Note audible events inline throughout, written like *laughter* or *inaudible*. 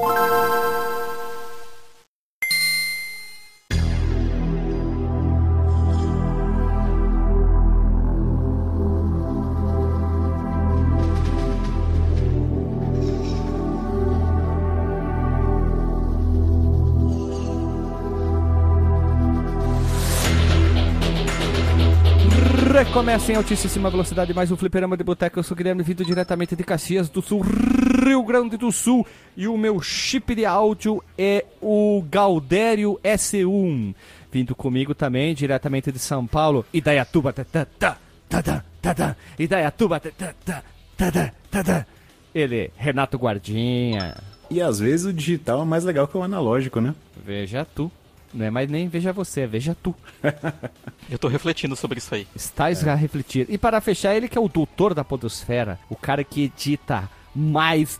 you Começa em altíssima velocidade mais um fliperama de boteca. Eu sou Guilherme, vindo diretamente de Caxias do Sul, Rio Grande do Sul. E o meu chip de áudio é o Galdério S1. Vindo comigo também, diretamente de São Paulo, Idaiatuba. Ta, ta, ta, ta, Idaiatuba. Ta, ta. Ele, Renato Guardinha. E às vezes o digital é mais legal que o analógico, né? Veja tu. Não é mais nem veja você, é veja tu. Eu tô refletindo sobre isso aí. Estás é. a refletir. E para fechar, ele que é o doutor da podosfera, o cara que edita mais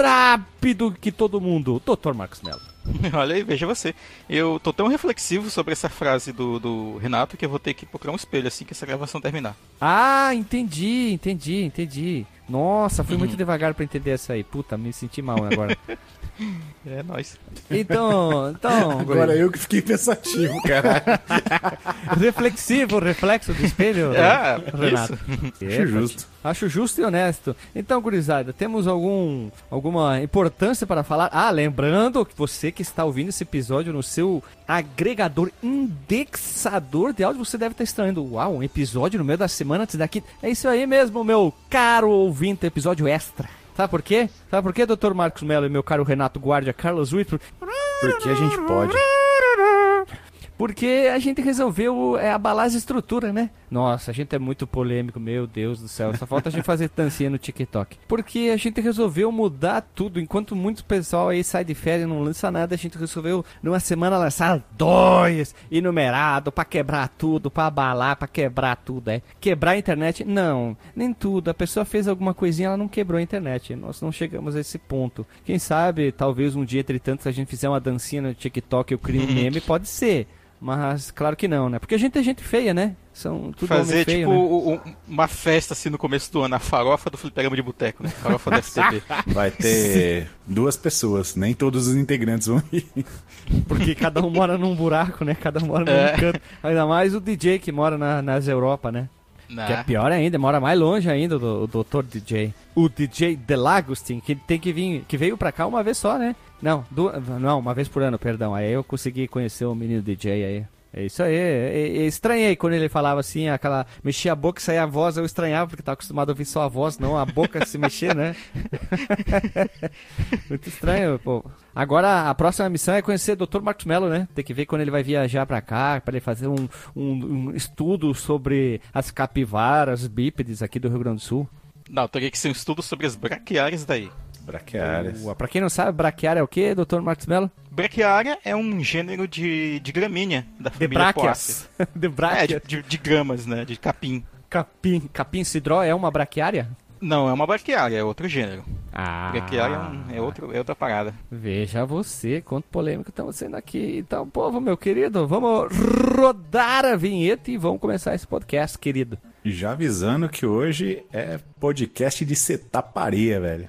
rápido que todo mundo, doutor Marcos Mello. *laughs* Olha aí, veja você. Eu tô tão reflexivo sobre essa frase do, do Renato que eu vou ter que procurar um espelho assim que essa gravação terminar. Ah, entendi, entendi, entendi. Nossa, fui muito devagar para entender essa aí. Puta, me senti mal agora. *laughs* É nóis. Então, então. *laughs* Agora eu que fiquei pensativo, *laughs* cara. Reflexivo, reflexo do espelho, é, Renato. Isso. Acho justo. Acho justo e honesto. Então, gurizada, temos algum, alguma importância para falar? Ah, lembrando que você que está ouvindo esse episódio no seu agregador indexador de áudio, você deve estar estranhando. Uau, um episódio no meio da semana antes daqui. É isso aí mesmo, meu caro ouvinte, episódio extra. Sabe por quê? Sabe por quê, doutor Marcos Mello e meu caro Renato Guardia, Carlos Whitford? Porque a gente pode. Porque a gente resolveu é, abalar as estruturas, né? Nossa, a gente é muito polêmico, meu Deus do céu. Só falta a gente fazer dancinha no TikTok. Porque a gente resolveu mudar tudo. Enquanto muito pessoal aí sai de férias e não lança nada, a gente resolveu numa semana lançar dois enumerado para quebrar tudo, para abalar, para quebrar tudo, é. Quebrar a internet? Não, nem tudo. A pessoa fez alguma coisinha, ela não quebrou a internet. Nós não chegamos a esse ponto. Quem sabe, talvez um dia, entre tantos, a gente fizer uma dancinha no TikTok e eu crie um *laughs* meme, pode ser. Mas claro que não, né? Porque a gente é gente feia, né? São tudo Fazer feio, tipo né? uma festa assim no começo do ano, a farofa do fliperama de boteco, né? Farofa do *laughs* FTB. Vai ter duas pessoas, nem todos os integrantes vão ir. Porque cada um mora num buraco, né? Cada um mora num é. canto. Ainda mais o DJ que mora na, nas Europa, né? Não. Que é pior ainda, mora mais longe ainda o, o doutor DJ. O DJ Delagostin, que tem que vir, que veio pra cá uma vez só, né? Não, não, uma vez por ano, perdão. Aí eu consegui conhecer o menino DJ aí. É isso aí. Eu estranhei quando ele falava assim, aquela. Mexia a boca e saía a voz, eu estranhava, porque tava acostumado a ouvir só a voz, não a boca se mexer, né? *laughs* Muito estranho, pô. Agora a próxima missão é conhecer o Dr. Marcos Mello, né? Tem que ver quando ele vai viajar para cá, para ele fazer um, um, um, estudo sobre as capivaras bípedes aqui do Rio Grande do Sul. Não, teria que ser um estudo sobre as braquiárias daí. Braquiárias. Uh, pra quem não sabe, braquiária é o que, Dr. Marcos Mello? Braquiária é um gênero de, de gramínea da família de bráquias. *laughs* de bráquias. É, de, de, de, gramas, né? De capim. Capim. Capim cidró é uma braquiária? Não, é uma braquiária, é outro gênero. Ah. Braquiária é, um, é, outro, é outra parada. Veja você, quanto polêmico estamos sendo aqui. Então, povo, meu querido, vamos rodar a vinheta e vamos começar esse podcast, querido. Já avisando que hoje é podcast de setaparia, velho.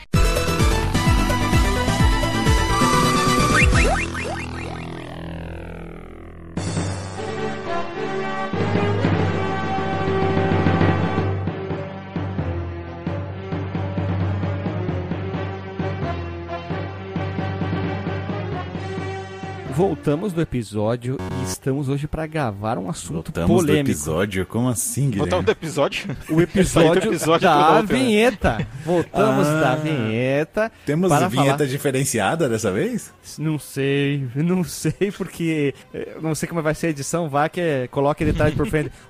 Voltamos do episódio e estamos hoje para gravar um assunto Voltamos polêmico. do episódio? Como assim, Guilherme? Voltamos do episódio? O *laughs* episódio, episódio da né? vinheta. Voltamos Ah. da vinheta. Temos para vinheta falar- diferenciada dessa vez? Não sei, não sei porque eh, não sei como vai ser a edição, vá que é, coloque detalhe por frente. *laughs*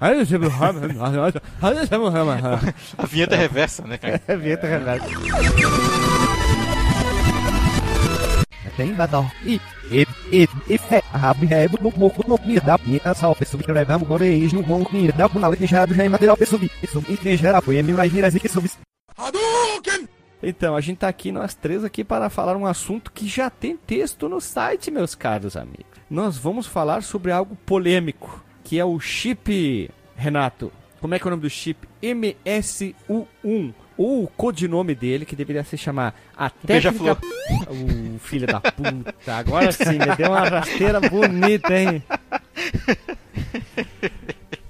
A vinheta é reversa, né, cara? *laughs* É vinheta reversa. Tem badal. E, e, e, e fé. A rebo no pouco no mir da pinta sal. Pessoa que levamos goreis no bom mir da punala deixado já em material pessoa. Isso e que gera foi em mais viras e que subis. Então, a gente tá aqui, nós três aqui, para falar um assunto que já tem texto no site, meus caros amigos. Nós vamos falar sobre algo polêmico, que é o chip, Renato. Como é que é o nome do chip? MSU1. Ou o codinome dele, que deveria se chamar a técnica... O filho da puta. Agora sim, me deu uma rasteira bonita, hein?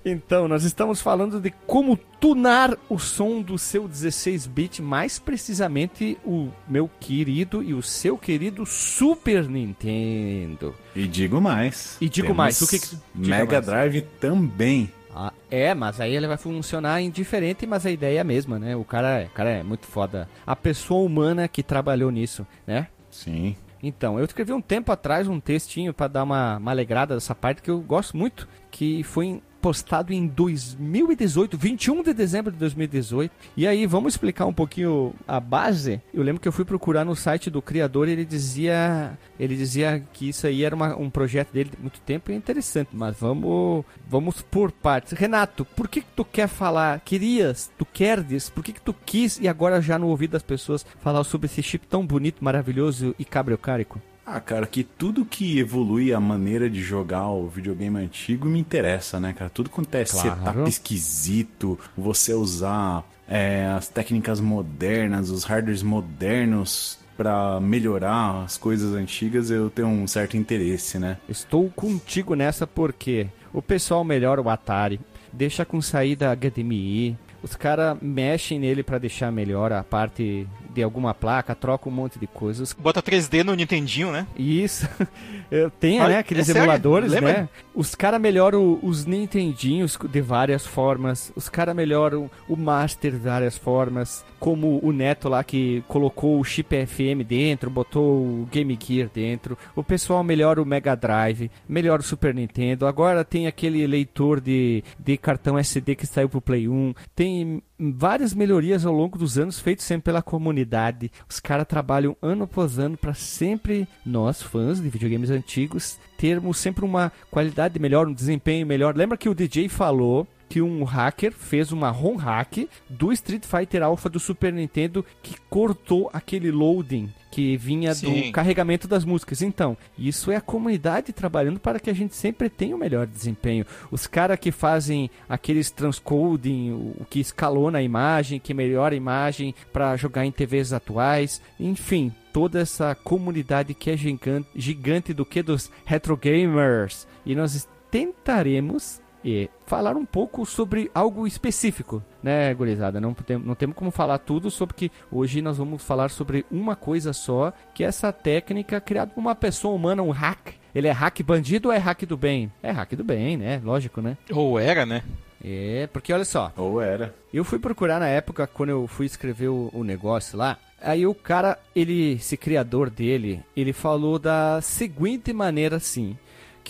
Então, nós estamos falando de como tunar o som do seu 16-bit, mais precisamente o meu querido e o seu querido Super Nintendo. E digo mais. E digo mais, o que que- Mega mais. Drive também. Ah, é, mas aí ele vai funcionar indiferente, mas a ideia é a mesma, né? O cara, é- o cara é muito foda. A pessoa humana que trabalhou nisso, né? Sim. Então, eu escrevi um tempo atrás um textinho pra dar uma, uma alegrada dessa parte que eu gosto muito, que foi postado em 2018, 21 de dezembro de 2018. E aí, vamos explicar um pouquinho a base. Eu lembro que eu fui procurar no site do criador e ele dizia, ele dizia que isso aí era uma- um projeto dele de muito tempo e é interessante, mas vamos vamos por partes. Renato, por que que tu quer falar, querias, tu queres, por que que tu quis e agora já no ouvido das pessoas falar sobre esse chip tão bonito, maravilhoso e cabriocárico? Ah, cara, que tudo que evolui a maneira de jogar o videogame antigo me interessa, né, cara? Tudo quanto é Claro. setup esquisito, você usar é, as técnicas modernas, os hardwares modernos pra melhorar as coisas antigas, eu tenho um certo interesse, né? Estou contigo nessa porque o pessoal melhora o Atari, deixa com saída HDMI, os caras mexem nele pra deixar melhor a parte de alguma placa, troca um monte de coisas. Bota 3D no Nintendinho, né? Isso, *laughs* tenho, Olha, né, aqueles é sério? emuladores, Lembra? né? Os caras melhoram os Nintendinhos de várias formas, os caras melhoram o Master de várias formas, como o Neto lá que colocou o chip FM dentro, botou o Game Gear dentro, o pessoal melhora o Mega Drive, melhora o Super Nintendo, agora tem aquele leitor de, de cartão SD que saiu pro Play 1, tem várias melhorias ao longo dos anos feitas sempre pela comunidade. Os caras trabalham ano após ano para sempre nós fãs de videogames antigos termos sempre uma qualidade melhor, um desempenho melhor. Lembra que o DJ falou que um hacker fez uma ROM hack do Street Fighter Alpha do Super Nintendo que cortou aquele loading que vinha Sim. do carregamento das músicas. Então, isso é a comunidade trabalhando para que a gente sempre tenha o melhor desempenho. Os caras que fazem aqueles transcoding, o que escalona a imagem, que melhora a imagem para jogar em TVs atuais, enfim, toda essa comunidade que é gigante, gigante do que dos retro gamers. E nós tentaremos e falar um pouco sobre algo específico, né, gurizada? Não, tem, não temos como falar tudo sobre que hoje nós vamos falar sobre uma coisa só, que é essa técnica criada por uma pessoa humana, um hack. Ele é hack bandido ou é hack do bem? É hack do bem, né? Lógico, né? Ou era, né? É, porque olha só, Ou era. eu fui procurar na época, quando eu fui escrever o, o negócio lá. Aí o cara, ele, esse criador dele, ele falou da seguinte maneira assim.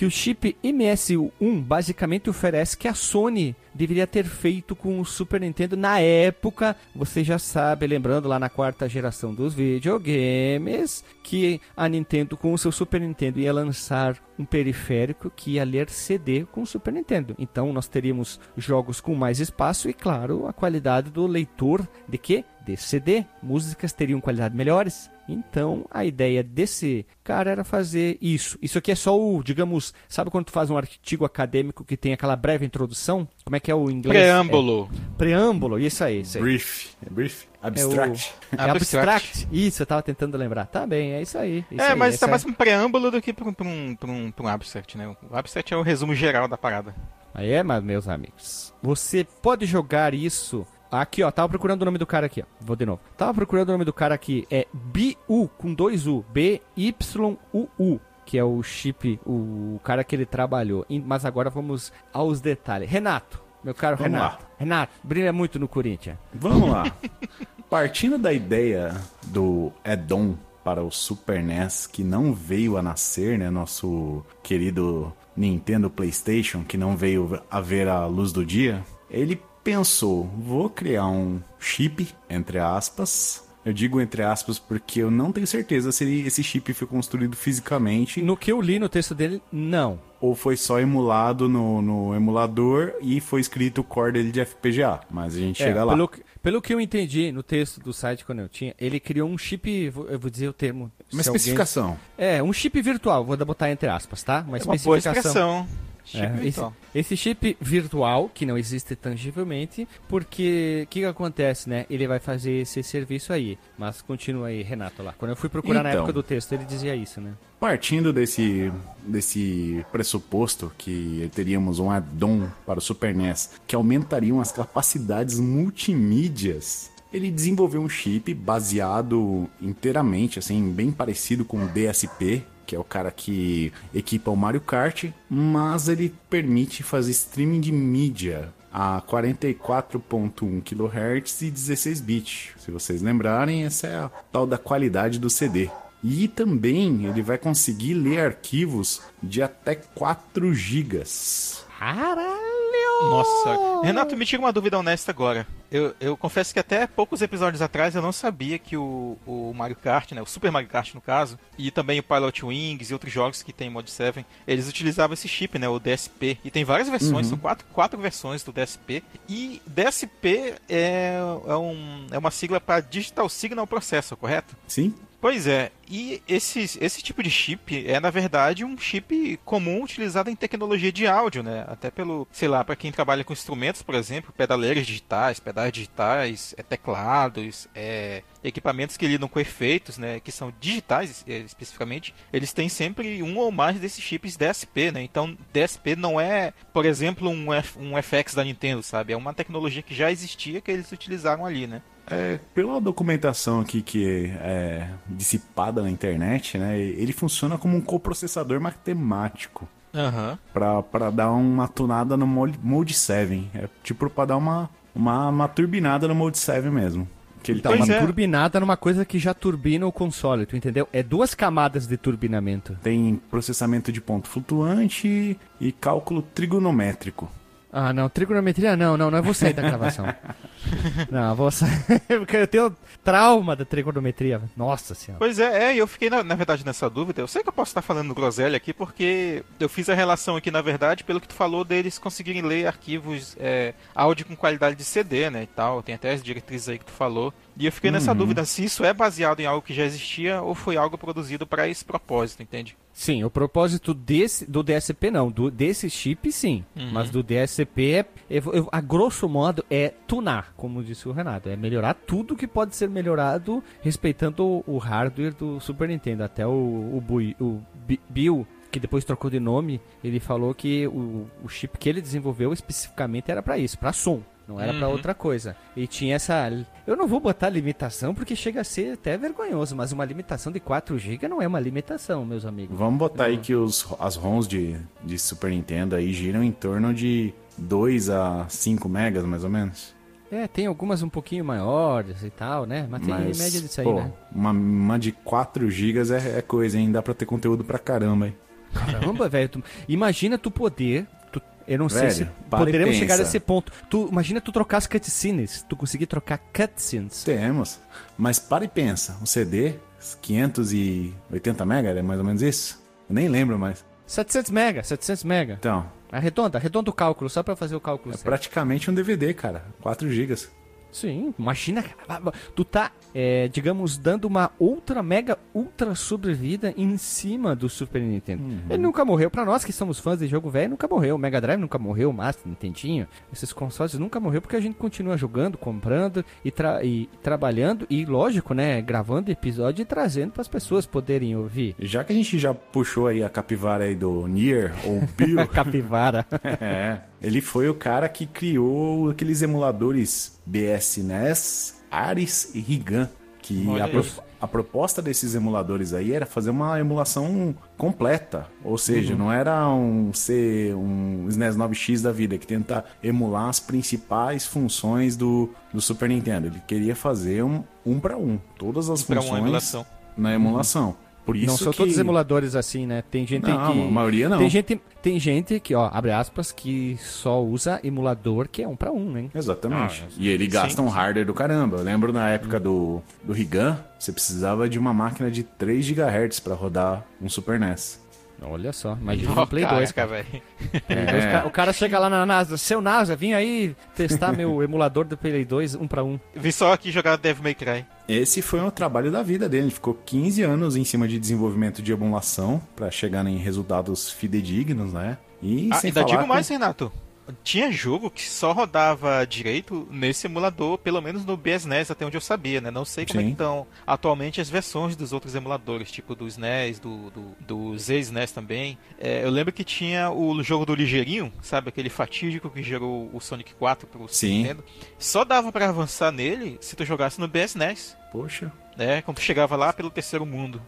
Que o chip MSU1 basicamente oferece que a Sony deveria ter feito com o Super Nintendo na época, você já sabe, lembrando lá na quarta geração dos videogames, que a Nintendo com o seu Super Nintendo ia lançar um periférico que ia ler CD com o Super Nintendo. Então nós teríamos jogos com mais espaço e, claro, a qualidade do leitor de quê? De CD. Músicas teriam qualidade melhores. Então a ideia desse cara era fazer isso. Isso aqui é só o, digamos, sabe quando tu faz um artigo acadêmico que tem aquela breve introdução? Como é que é o inglês? Preâmbulo. É, preâmbulo, isso aí, isso aí. Brief. É brief? Abstract. É abstract. Abstract. Isso, eu tava tentando lembrar. Tá bem, é isso aí. isso É, aí, mas essa tá mais um preâmbulo do que pra um, pra, um, pra, um, pra um abstract, né? O abstract é o resumo geral da parada. Aí é, mas, meus amigos. Você pode jogar isso. Aqui, ó. Tava procurando o nome do cara aqui, ó. Vou de novo. Tava procurando o nome do cara aqui. É BU com dois U. B-Y-U-U. que é o chip, o cara que ele trabalhou. Mas agora vamos aos detalhes. Renato, meu caro Vamos Renato. Renato, brilha muito no Corinthians. Vamos lá. Partindo da ideia do add-on para o Super NES que não veio a nascer, né? Nosso querido Nintendo PlayStation, que não veio a ver a luz do dia, ele pensou: vou criar um chip, entre aspas. Eu digo entre aspas porque eu não tenho certeza se esse chip foi construído fisicamente No que eu li no texto dele, não. ou foi só emulado no, no emulador e foi escrito o core dele de FPGA. Mas a gente É, chega lá. Pelo, que- pelo que eu entendi no texto do site quando eu tinha, ele criou um chip, vou- eu vou dizer o termo. Uma se alguém- especificação. É, um chip virtual, vou botar entre aspas, tá? Uma É uma boa especificação. Expressão. Chip É, esse, virtual. esse chip virtual, que não existe tangivelmente, porque o que, que acontece, né? Ele vai fazer esse serviço aí. Mas continua aí, Renato, lá. Quando eu fui procurar na Então. época do texto, ele dizia isso, né? Partindo desse, desse pressuposto que teríamos um add-on para o Super NES que aumentariam as capacidades multimídias, ele desenvolveu um chip baseado inteiramente, assim, bem parecido com o DSP, que é o cara que equipa o Mario Kart, mas ele permite fazer streaming de mídia a 44.1 kHz e 16 bits. Se vocês lembrarem, essa é a tal da qualidade do CD. E também ele vai conseguir ler arquivos de até 4 GB. Caralho! Nossa, Renato, me tira uma dúvida honesta agora. Eu, eu confesso que até poucos episódios atrás eu não sabia que o, o Mario Kart, né, o Super Mario Kart no caso, e também o Pilot Wings e outros jogos que tem em Mod 7, eles utilizavam esse chip, né, o DSP. E tem várias versões, são quatro, quatro versões do DSP. E DSP é, é, um, é uma sigla para Digital Signal Processor, correto? Sim? Pois é, e esse, esse tipo de chip é na verdade um chip comum utilizado em tecnologia de áudio, né? Até pelo, sei lá, para quem trabalha com instrumentos, por exemplo, pedaleiras digitais, pedais digitais, é, teclados, é, equipamentos que lidam com efeitos, né? Que são digitais é, especificamente, eles têm sempre um ou mais desses chips DSP, né? Então DSP não é, por exemplo, um, F, um FX da Nintendo, sabe? É uma tecnologia que já existia que eles utilizaram ali, né? É, pela documentação aqui que é dissipada na internet, né? Ele funciona como um coprocessador matemático. Aham. Pra, pra dar uma tunada no Mode Mode 7. É tipo pra dar uma, uma, uma turbinada no Mode 7 mesmo. Que ele Pois uma é. turbinada numa coisa que já turbina o console, tu entendeu? É duas camadas de turbinamento. tem processamento de ponto flutuante e cálculo trigonométrico. Ah, não, trigonometria não, não, não é você da gravação. *laughs* não, vou *laughs* sair, porque eu tenho trauma da trigonometria. Nossa senhora. Pois é, é, eu fiquei na, na verdade nessa dúvida. Eu sei que eu posso estar falando groselha aqui porque eu fiz a relação aqui, na verdade, pelo que tu falou deles conseguirem ler arquivos é, áudio com qualidade de CD, né, e tal. Tem até as diretrizes aí que tu falou. E eu fiquei nessa dúvida se isso é baseado em algo que já existia ou foi algo produzido para esse propósito, entende? Sim, o propósito desse, do DSP não, do, desse chip sim, mas do DSP é, eu- eu- a grosso modo é tunar, como disse o Renato, é melhorar tudo que pode ser melhorado respeitando o, o hardware do Super Nintendo, até o, o, Bui- o Bi- Bill que depois trocou de nome, ele falou que o, o chip que ele desenvolveu especificamente era para isso, para som. Não era pra Uhum. outra coisa. E tinha essa. Eu não vou botar limitação porque chega a ser até vergonhoso, mas uma limitação de 4 GB não é uma limitação, meus amigos. Vamos botar aí que os, as ROMs de, de Super Nintendo aí giram em torno de 2 a 5 megas, mais ou menos. É, tem algumas um pouquinho maiores e tal, né? Mas tem Mas, média disso aí, pô, né? uma, uma de 4 gigas é, é coisa, hein? Dá pra ter conteúdo pra caramba, hein? Caramba, velho. tu- Imagina tu poder. Eu não sei Velho, se para e poderemos chegar a esse ponto. Tu, imagina tu trocar as cutscenes. Tu conseguir trocar cutscenes. Temos. Mas para e pensa, um CD, 580 mega, é mais ou menos isso? Eu nem lembro mais. 700 mega, 700 mega. Então, Arredonda, arredonda o cálculo, só pra fazer o cálculo é certo. praticamente um DVD, cara. 4 gigas. Sim, imagina, tu tá, é, digamos, dando uma outra mega ultra sobrevida em cima do Super Nintendo. Ele nunca morreu, pra nós que somos fãs de jogo velho, nunca morreu. O Mega Drive nunca morreu, o Master, Nintendinho, esses consoles nunca morreu porque a gente continua jogando, comprando e, tra- e trabalhando e, lógico, né, gravando episódio e trazendo pras pessoas poderem ouvir. Já que a gente já puxou aí a capivara aí do Nier, ou Bill, *laughs* Capivara. *laughs* é, ele foi o cara que criou aqueles emuladores BSNES, Ares e Rigan, Que a, pro- a proposta desses emuladores aí era fazer uma emulação completa. Ou Uhum. seja, não era um ser um SNES 9X da vida que tenta emular as principais funções do, do Super Nintendo. Ele queria fazer um um para um, todas as funções uma emulação. na emulação. Por isso não são que... todos emuladores assim, né? Tem gente Não, que. a maioria não. Tem gente, tem gente que, ó, abre aspas, que só usa emulador que é um pra um, hein? Exatamente. Ah, e ele sim, gasta um hardware do caramba. Eu lembro na época do, do Rigan, você precisava de uma máquina de 3 GHz para rodar um Super NES. Olha só, imagina Ó, no Play 2, cara. velho. Play 2, É. O cara chega lá na NASA, seu NASA, vim aí testar meu *laughs* emulador do Play 2 um pra um. Vi só aqui jogar Devil May Cry. Esse foi o trabalho da vida dele. Ele ficou 15 anos em cima de desenvolvimento de emulação para chegar em resultados fidedignos, né? E Ah, sem ainda digo mais, que- Renato. Tinha jogo que só rodava direito nesse emulador, pelo menos no BSNES, até onde eu sabia, né? Não sei como é Sim. que estão atualmente as versões dos outros emuladores, tipo do SNES, do, do, do Z-SNES também. É, eu lembro que tinha o jogo do Ligeirinho, sabe? Aquele fatídico que gerou o Sonic 4 pro Sim. Nintendo. Só dava pra avançar nele se tu jogasse no BSNES, Poxa. né? Quando chegava lá pelo terceiro mundo.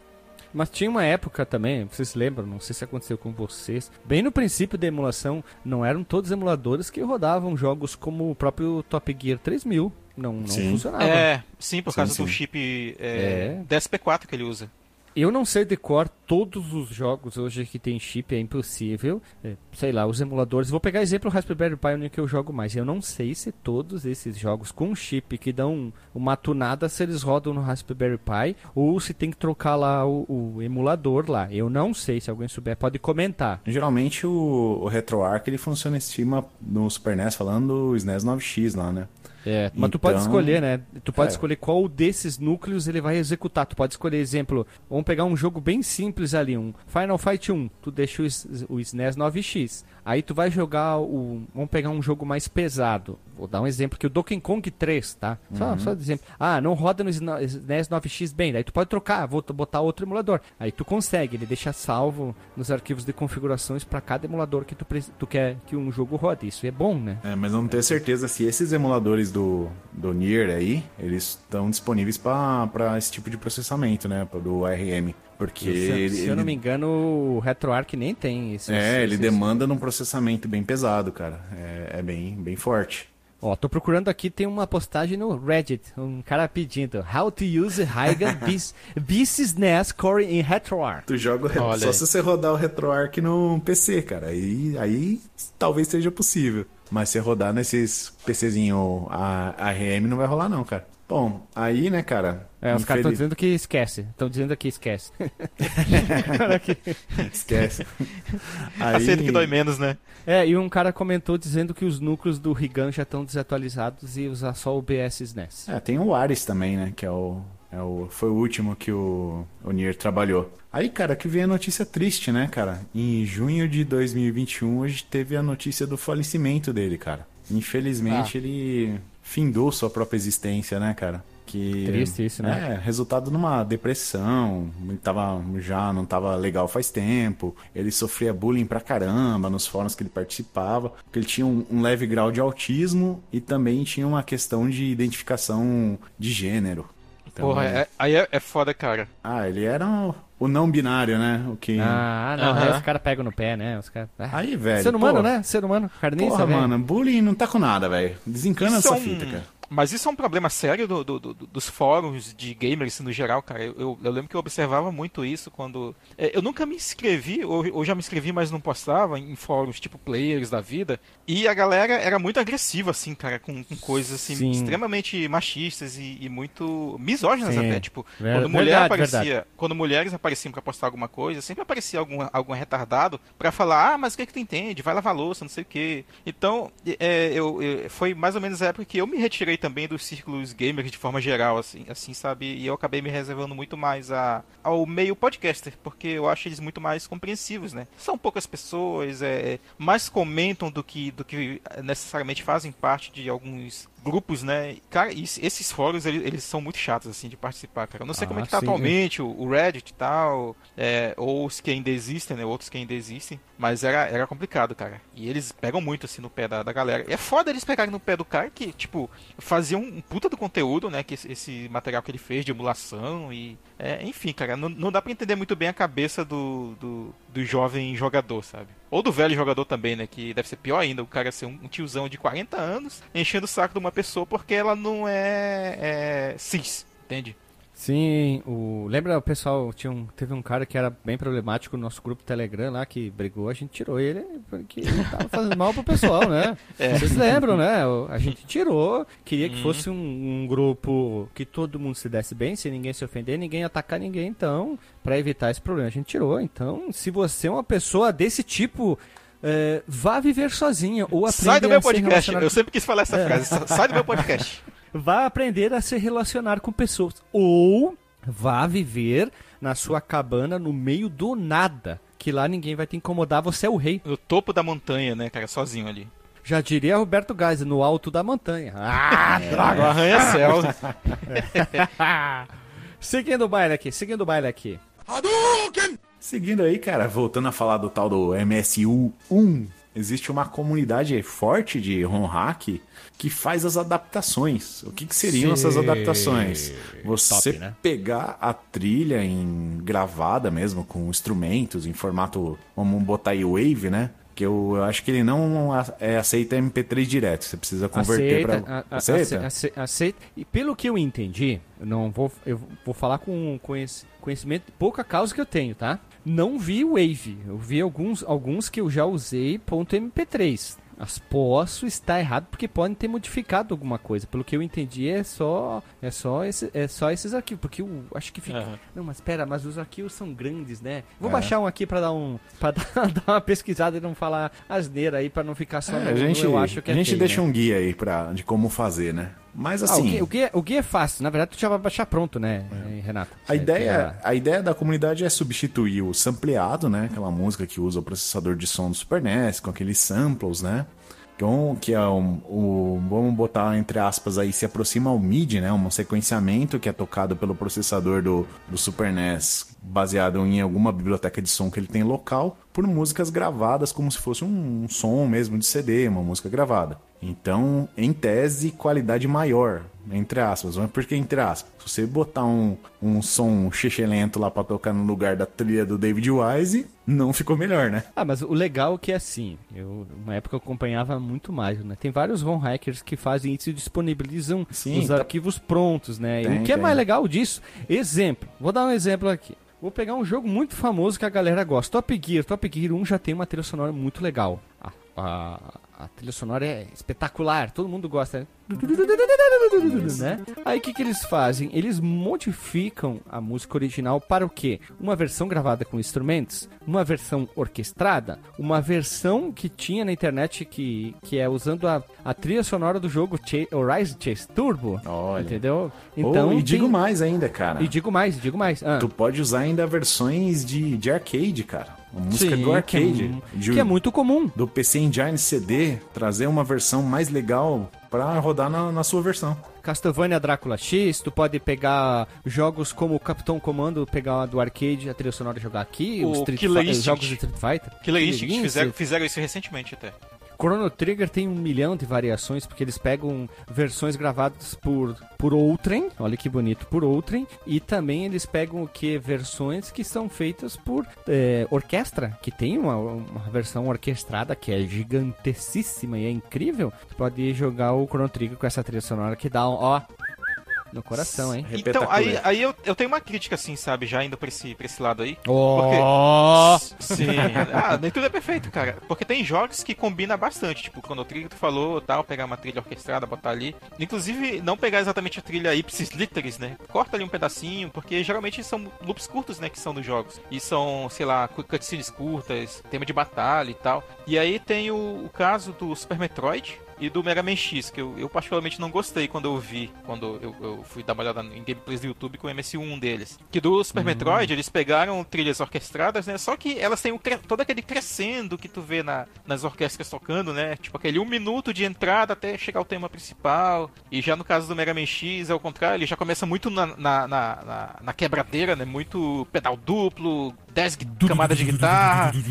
Mas tinha uma época também, vocês se lembram, não sei se aconteceu com vocês, bem no princípio da emulação, não eram todos emuladores que rodavam jogos como o próprio Top Gear 3000. Não, não Sim. funcionava. É, sim, por Sim, causa sim. do chip é, É. DSP4 que ele usa. Eu não sei de cor todos os jogos hoje que tem chip, é impossível. É, sei lá, os emuladores. Vou pegar exemplo o Raspberry Pi, onde que eu jogo mais. Eu não sei se todos esses jogos com chip que dão uma tunada, se eles rodam no Raspberry Pi ou se tem que trocar lá o, o emulador lá. Eu não sei, se alguém souber, pode comentar. Geralmente o, o RetroArch ele funciona em cima no Super NES, falando do SNES 9X lá, né? É, mas tu pode Então, escolher, né? Tu pode é. escolher qual desses núcleos ele vai executar. Tu pode escolher, exemplo, vamos pegar um jogo bem simples ali, um Final Fight 1. Tu deixa o, o SNES 9X. Aí tu vai jogar o. Vamos pegar um jogo mais pesado. Vou dar um exemplo aqui, o Donkey Kong 3, tá? Só, só de exemplo. Ah, não roda no SNES SNES 9X bem. Daí tu pode trocar, vou botar outro emulador. Aí tu consegue, ele deixa salvo nos arquivos de configurações para cada emulador que tu, tu quer que um jogo rode. Isso é bom, né? É, mas não tenho certeza se esses emuladores do, do Nier aí, eles estão disponíveis para esse tipo de processamento, né? Do ARM. Porque se, ele, se eu não me engano, o RetroArch nem tem esses. É, ele esses- demanda num processamento bem pesado, cara. É, é bem, bem forte. Ó, tô procurando aqui, tem uma postagem no Reddit, um cara pedindo How to use Hygan Beast NES Core in RetroArch. Tu joga Olha só aí. se você rodar o RetroArch no PC, cara. Aí, aí talvez seja possível. Mas se rodar nesses PCzinho a- ARM não vai rolar não, cara. Bom, aí, né, cara? É, os caras estão dizendo que esquece. Estão dizendo aqui esquece. *laughs* Esquece. *laughs* aí... Aceita que dói menos, né? é, e um cara comentou dizendo que os núcleos do Rigan já estão desatualizados e usar só o BS SNES. É, tem o Ares também, né? Que é o, é o. Foi o último que o, o Nier trabalhou. Aí, cara, que vem a notícia triste, né, cara? Em junho de 2021, a gente teve a notícia do falecimento dele, cara. Infelizmente, ele findou sua própria existência, né, cara? Que, Triste isso, né? É, resultado numa depressão. Ele tava, já não tava legal faz tempo. Ele sofria bullying pra caramba nos fóruns que ele participava. Porque ele tinha um, um leve grau de autismo e também tinha uma questão de identificação de gênero. Então, Porra, é- aí é, é foda, cara. Ah, ele era o, o não binário, né? O que. Ah, não, os caras pegam no pé, né? Os cara... Ah, Aí, velho. Ser humano, pô, né? Ser humano, carniça, Porra, velho. mano, bullying não tá com nada, velho. Desencana Isso essa é um- fita, cara. Mas isso é um problema sério do- do- do- dos fóruns de gamers no geral, cara. Eu, eu- eu lembro que eu observava muito isso quando. é, eu nunca me inscrevi, ou, ou já me inscrevi, mas não postava, em fóruns tipo players da vida. E a galera era muito agressiva, assim, cara, com, com coisas assim, Sim. extremamente machistas e, e muito misóginas Sim. até. Tipo, Ver- quando mulher verdade, aparecia. verdade. Quando mulheres apareciam pra postar alguma coisa, sempre aparecia algum, algum retardado pra falar, ah, mas o que, que tu entende? Vai lavar louça, não sei o quê. Então, é, eu, eu- foi mais ou menos a época que eu me retirei também dos círculos gamers de forma geral, assim, assim, sabe? E eu acabei me reservando muito mais a, ao meio podcaster, porque eu acho eles muito mais compreensivos, né? São poucas pessoas, é, mais comentam do que, do que necessariamente fazem parte de alguns grupos, né? Cara, esses fóruns, eles, eles, são muito chatos, assim, de participar, cara. Eu não sei ah, como é que tá sim, atualmente o, o, Reddit e tal, é, ou os que ainda existem, né? Outros que ainda existem. Mas era, era complicado, cara. E eles pegam muito, assim, no pé da, da galera. E é foda eles pegarem no pé do cara que, tipo, fazia um, um puta do conteúdo, né? Que esse, esse, material que ele fez de emulação e... É, enfim, cara, não, não dá pra entender muito bem a cabeça do, do, do jovem jogador, sabe? Ou do velho jogador também, né? Que deve ser pior ainda, o cara ser um, tiozão de 40 anos enchendo o saco de uma pessoa porque ela não é, é cis, entende? Sim, o... lembra o pessoal, tinha um... teve um cara que era bem problemático no nosso grupo Telegram lá, que brigou, a gente tirou ele porque ele tava fazendo mal pro pessoal, né? *laughs* É. Vocês lembram, né? A gente tirou, queria que uhum. fosse um, um, grupo que todo mundo se desse bem, sem ninguém se ofender, ninguém atacar ninguém, então, para evitar esse problema, a gente tirou. Então, se você é uma pessoa desse tipo, é, vá viver sozinha ou aprenda Sai do meu podcast, eu sempre quis falar essa é. frase, sai do meu podcast. *laughs* vá aprender a se relacionar com pessoas. Ou vá viver na sua cabana no meio do nada. Que lá ninguém vai te incomodar, você é o rei. No topo da montanha, né, cara, sozinho ali. Já diria Roberto Gás, no alto da montanha. *laughs* Ah, é, droga! Arranha-céu. *laughs* seguindo o baile aqui, seguindo o baile aqui. Hadouken! Seguindo aí, cara, voltando a falar do tal do MSU 1, existe uma comunidade forte de ROM hack que faz as adaptações. O que, que seriam Sim. essas adaptações? Você Top, né? pegar a trilha em gravada mesmo, com instrumentos, em formato, vamos botar aí Wave, né? Que eu, eu acho que ele não é, aceita MP3 direto. Você precisa converter para. Aceita? aceita? Aceita. E pelo que eu entendi, eu não vou, eu vou falar com conhecimento, pouca causa que eu tenho, tá? Não vi Wave. Eu vi alguns, alguns que eu já usei ponto .mp3. Mas posso estar errado porque podem ter modificado alguma coisa. Pelo que eu entendi, é só é só, esse, é só esses arquivos. Porque eu acho que fica. Uhum. Não, mas espera, mas os arquivos são grandes, né? Vou é. baixar um aqui para dar um *laughs* para dar, dar, uma pesquisada e não falar asneira aí para não ficar só é, no, a gente, eu acho que A é gente feio, deixa né? um guia aí para de como fazer, né? Mas assim. Ah, o, guia, o, guia, é fácil, na verdade tu já vai baixar pronto, né, é. Renato? A ideia, a ideia da comunidade é substituir o sampleado, né? Aquela música que usa o processador de som do Super NES, com aqueles samples, né? Então, que é um, o, vamos botar entre aspas aí, se aproxima ao MIDI, né? Um sequenciamento que é tocado pelo processador do, do Super NES, baseado em alguma biblioteca de som que ele tem local, por músicas gravadas como se fosse um, um som mesmo de CD, uma música gravada. Então, em tese, qualidade maior, entre aspas. Mas por que entre aspas? Se você botar um, um som lento lá pra tocar no lugar da trilha do David Wise, não ficou melhor, né? Ah, mas o legal é que é assim, eu, uma época eu acompanhava muito mais, né? Tem vários ROM hackers que fazem isso e disponibilizam Sim, os tá... arquivos prontos, né? Tem, o que é é mais legal disso? Exemplo, vou dar um exemplo aqui. Vou pegar um jogo muito famoso que a galera gosta. Top Gear. Top Gear 1 já tem uma trilha sonora muito legal. A, a, a trilha sonora é espetacular, todo mundo gosta. Né? né? Aí o que, que eles fazem? Eles modificam a música original para o quê? Uma versão gravada com instrumentos, uma versão orquestrada, uma versão que tinha na internet que, que é usando a, a trilha sonora do jogo Ch Horizon Chase Turbo. Olha. Entendeu? Então, oh, e digo mais ainda, cara. E digo mais, digo mais. Ah. Tu pode usar ainda versões de, de arcade, cara. Uma música Sim, do arcade. Que é, de, que é muito comum. Do PC Engine CD, trazer uma versão mais legal para rodar na, na, sua versão. Castlevania Drácula X, tu pode pegar jogos como Capitão Comando, pegar do arcade, a trilha sonora jogar aqui, o os Street jogos de Street Fighter. Killer, Killer Instinct, fizeram, fizeram isso recentemente até. Chrono Trigger tem um milhão de variações, porque eles pegam versões gravadas por, por outrem, olha que bonito, por outrem, e também eles pegam o que? Versões que são feitas por é, orquestra, que tem uma, uma versão orquestrada que é gigantesíssima e é incrível. Você pode jogar o Chrono Trigger com essa trilha sonora que dá, ó, no coração, hein? Então, aí, aí eu, eu tenho uma crítica, assim, sabe? Já indo pra esse, pra esse lado aí. Oh! Porque... Sim. ah, nem tudo é perfeito, cara. Porque tem jogos que combina bastante. Tipo, quando o Trigger tu falou, tal, pegar uma trilha orquestrada, botar ali. Inclusive, não pegar exatamente a trilha ipsis literis, né? Corta ali um pedacinho, porque geralmente são loops curtos, né? Que são dos jogos. E são, sei lá, cutscenes curtas, tema de batalha e tal. E aí tem o, o caso do Super Metroid, e do Mega Man X, que eu, eu particularmente não gostei quando eu vi, quando eu, eu fui dar uma olhada em gameplays do YouTube com o MS1 deles. Que do Super Metroid, eles pegaram trilhas orquestradas, né? Só que elas têm cre- todo aquele crescendo que tu vê na, nas orquestras tocando, né? Tipo aquele um minuto de entrada até chegar ao tema principal. E já no caso do Mega Man X, é o contrário, ele já começa muito na, na, na, na- quebradeira, né? Muito pedal duplo, 10 gui- camadas de guitarra. *laughs*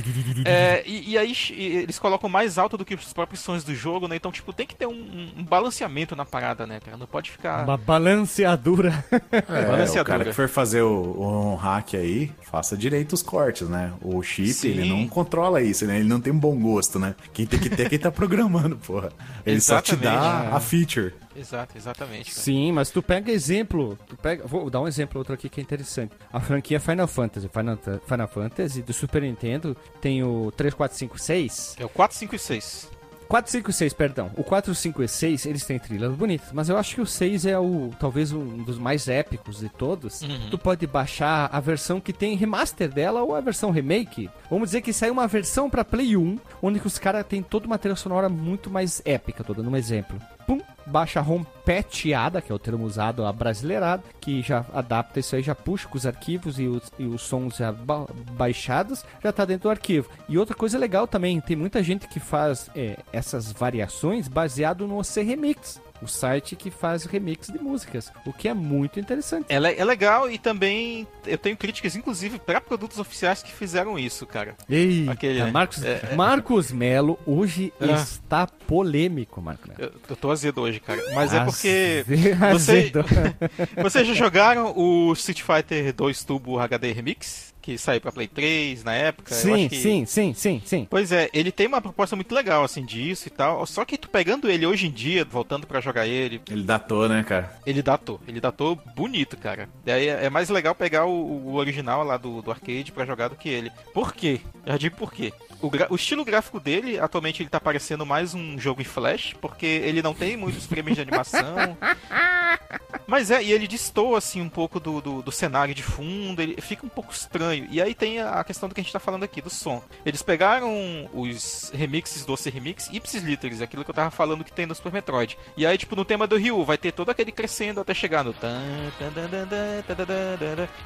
É, e, e aí e eles colocam mais alto do que os próprios sons do jogo, né? Então, tipo, tem que ter um, um- um balanceamento na parada, né, cara? Não pode ficar. Uma balanceadura. É, *laughs* o Balanceadora. cara que for fazer o, o hack aí, faça direito os cortes, né? O chip, Sim. ele não controla isso, né? Ele não tem um bom gosto, né? Quem tem que ter é quem tá *laughs* programando, porra. Ele só te dá Exatamente. a feature. Exato, exatamente. Cara. Sim, mas tu pega exemplo, tu pega, vou dar um exemplo outro aqui que é interessante. A franquia Final Fantasy, Final, Final Fantasy do Super Nintendo tem o 3, 4, 5, 6. É o 4, 5 e 6. 4, 5 e 6, perdão. O 4, 5 e 6, eles têm trilhas bonitas, mas eu acho que o 6 é o talvez um dos mais épicos de todos. Uhum. Tu pode baixar a versão que tem remaster dela ou a versão remake. Vamos dizer que saiu uma versão pra Play 1, onde os caras têm toda uma trilha sonora muito mais épica, tô dando um exemplo. Pum, baixa a ROM patchada, que é o termo usado a brasileirado, que já adapta isso aí, já puxa com os arquivos e os, e os sons já ba- baixados, já tá dentro do arquivo. E outra coisa legal também, tem muita gente que faz é, essas variações baseado no C Remix, o site que faz remix de músicas, o que é muito interessante. É, é legal e também eu tenho críticas, inclusive, pra produtos oficiais que fizeram isso, cara. Ei, Aquele, né? Marcos, É, é. Marcos Melo hoje Ah. está polêmico, Marcos Melo. Eu, eu tô azedo hoje, cara. Mas é porque. *laughs* Aze- Você- Azedo. *laughs* Vocês já jogaram o Street Fighter 2 Turbo HD Remix? Que saiu pra Play 3 na época? Eu sim, acho que- sim, sim, sim, sim. Pois é, ele tem uma proposta muito legal, assim, disso e tal. Só que tu pegando ele hoje em dia, voltando pra jogar ele, Ele datou, né, cara? ele datou. Ele datou bonito, cara. Daí é é mais legal pegar o, o original lá do, do arcade pra jogar do que ele. Por quê? Já digo por quê. O, o estilo gráfico dele, atualmente, ele tá parecendo mais um jogo em flash, porque ele não tem muitos frames de animação. *laughs* Mas é, e ele destoa assim um pouco do, do, do cenário de fundo, ele fica um pouco estranho. E aí tem a questão do que a gente tá falando aqui, do som. Eles pegaram os remixes do Remix Ipsis Literis, aquilo que eu tava falando que tem no Super Metroid. E aí, tipo, no tema do Ryu, vai ter todo aquele crescendo até chegar no.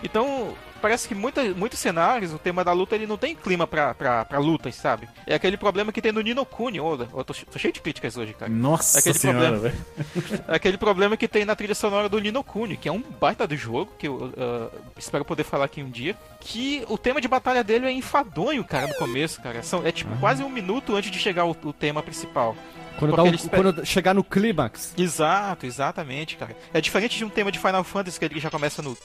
Então, parece que muita, muitos cenários, o tema da luta, ele não tem clima pra, pra, pra sabe? É aquele problema que tem no Nino Kuni. Ô, eu tô, tô cheio de críticas hoje, cara. Nossa Aquele senhora, problema. velho. *laughs* Aquele problema que tem na trilha sonora do Nino Kuni, que é um baita do jogo, que eu ah, espero poder falar aqui um dia. Que o tema de batalha dele é enfadonho, cara, no começo, cara. São, é tipo quase um minuto antes de chegar o, o tema principal. Quando, o, eles... quando, chegar no clímax. Exato, exatamente, cara. É diferente de um tema de Final Fantasy que ele já começa no.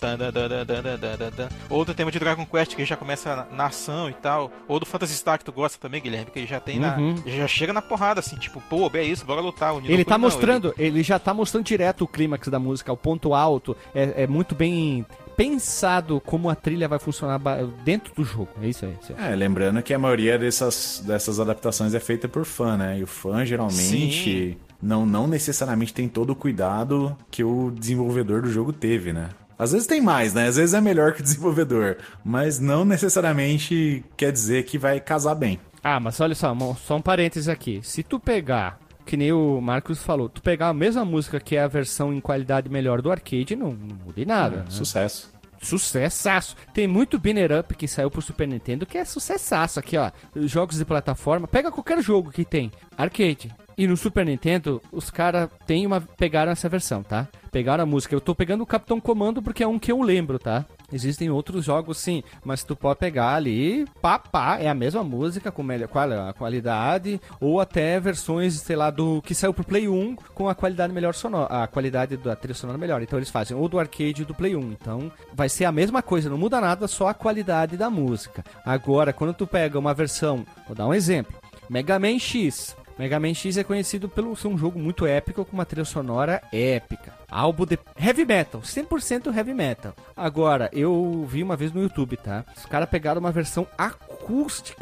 Ou do tema de Dragon Quest que ele já começa na, ação e tal. Ou do Phantasy Star que tu gosta também, Guilherme, que ele já tem na. Uhum. já chega na porrada, assim, tipo, pô, é isso, bora lutar. Ele tá mostrando, ele... ele... já tá mostrando direto o clímax da música, o ponto alto. É, é muito bem pensado como a trilha vai funcionar dentro do jogo. É isso aí. isso aí. É, lembrando que a maioria dessas, dessas adaptações é feita por fã, né? E o fã geralmente não, não necessariamente tem todo o cuidado que o desenvolvedor do jogo teve, né? Às vezes tem mais, né? Às vezes é melhor que o desenvolvedor, mas não necessariamente quer dizer que vai casar bem. Ah, mas olha só, só um parênteses aqui. Se tu pegar, que nem o Marcos falou, tu pegar a mesma música que é a versão em qualidade melhor do arcade, não, não muda em nada. né? Sucesso. Sucessaço. Tem muito Binner Up que saiu pro Super Nintendo que é sucessaço aqui, ó. Jogos de plataforma. Pega qualquer jogo que tem arcade. E no Super Nintendo, os caras tem uma pegaram essa versão, tá? Pegaram a música. Eu tô pegando o Capitão Comando porque é um que eu lembro, tá? Existem outros jogos sim, mas tu pode pegar ali, pá, pá, é a mesma música com melhor qualidade ou até versões, sei lá, do que saiu pro Play 1 com a qualidade melhor sonora, a qualidade da trilha sonora melhor. Então eles fazem ou do arcade ou do Play 1. Então vai ser a mesma coisa, não muda nada, só a qualidade da música. Agora, quando tu pega uma versão, vou dar um exemplo, Mega Man X. Mega Man X é conhecido pelo ser um jogo muito épico com uma trilha sonora épica. Álbum de heavy metal, 100% heavy metal. Agora, eu vi uma vez no YouTube, tá? Os caras pegaram uma versão acústica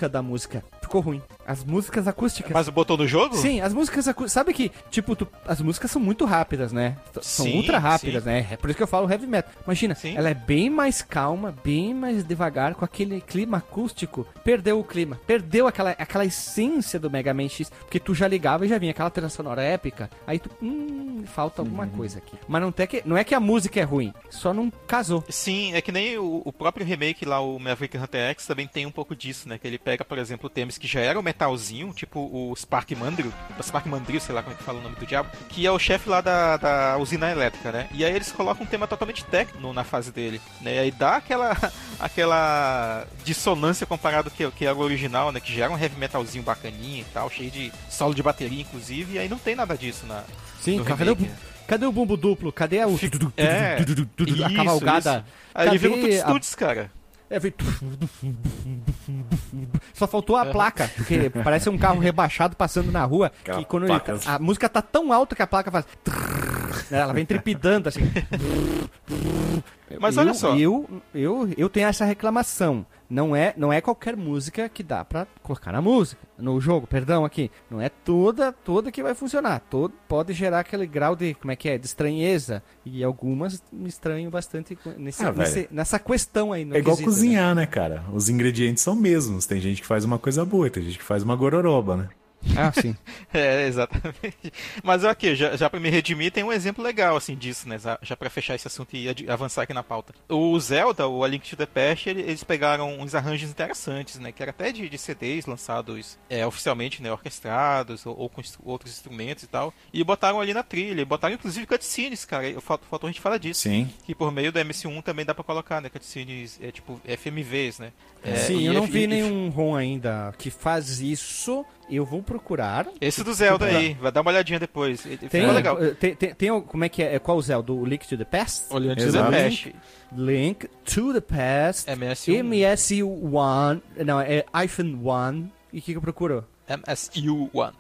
da música. Ficou ruim. as músicas acústicas. Mas botou no jogo? Sim, as músicas acústicas. Sabe que, tipo, tu- as músicas são muito rápidas, né? T- São Sim, ultra rápidas, sim. né? É por isso que eu falo heavy metal. Imagina, Sim. ela é bem mais calma, bem mais devagar, com aquele clima acústico. Perdeu o clima, perdeu aquela, aquela essência do Mega Man X, porque tu já ligava e já vinha aquela trilha sonora épica. Aí tu, hum, falta alguma Uhum. coisa aqui. Mas não, tem que, não é que a música é ruim, só não casou. Sim, é que nem o, o próprio remake lá, o Maverick Hunter X, também tem um pouco disso, né? Que ele pega, por exemplo, temas que já eram metalzinho, tipo o Spark Mandrill, o Spark Mandrill, sei lá como é que fala o nome do diabo, que é o chefe lá da, da usina elétrica, né? E aí eles colocam um tema totalmente técnico na fase dele, né? E aí dá aquela, *laughs* aquela dissonância comparado que, que era o original, né? Que já era um heavy metalzinho bacaninha e tal, cheio de solo de bateria, inclusive, e aí não tem nada disso na, Sim, cadê o, cadê o bumbo duplo? Cadê o, Fica- *laughs* a É, cavalgada? isso. Aí Cadê tudo a- Studios, cara. É, veio... Só faltou a placa, porque parece um carro rebaixado passando na rua. Aquela Que quando ele- a música tá tão alta que a placa faz. Ela vem trepidando assim. Mas Eu- olha só. Eu, eu, eu tenho essa reclamação. Não é, não é qualquer música que dá pra colocar na música, no jogo, perdão, aqui. Não é toda, toda que vai funcionar. Todo pode gerar aquele grau de, como é que é, de estranheza. E algumas me estranham bastante nesse, Ah, nesse- nessa questão aí. no É igual quesito, né? cozinhar, né, cara? Os ingredientes são mesmos. Tem gente que faz uma coisa boa, tem gente que faz uma gororoba, né? Ah, sim. *laughs* É, exatamente. Mas aqui, já, já pra me redimir, tem um exemplo legal, assim, disso, né? Já, pra fechar esse assunto e avançar aqui na pauta. O Zelda, o A Link to the Past, ele- eles pegaram uns arranjos interessantes, né? Que era até de, de CDs lançados é, oficialmente, né? Orquestrados ou, ou com instru- outros instrumentos e tal. E botaram ali na trilha. Botaram, inclusive, cutscenes, cara. Faltou, a gente falar disso. Sim. Que por meio do MC1 também dá pra colocar, né? Cutscenes, é, tipo, FMVs, né? É, Sim, e- eu não vi e- nenhum ROM ainda que faz isso. Eu vou procurar. Esse do Zelda aí, vai dar uma olhadinha depois. Tem, Ficou legal. tem, tem, tem o- como é que é? É Qual o Zelda? O Link to the Past? Olhando to Exato. the Past. Link to the Past. MS1. MS1. Não, é iPhone 1. E o que, que eu procuro? MSU1.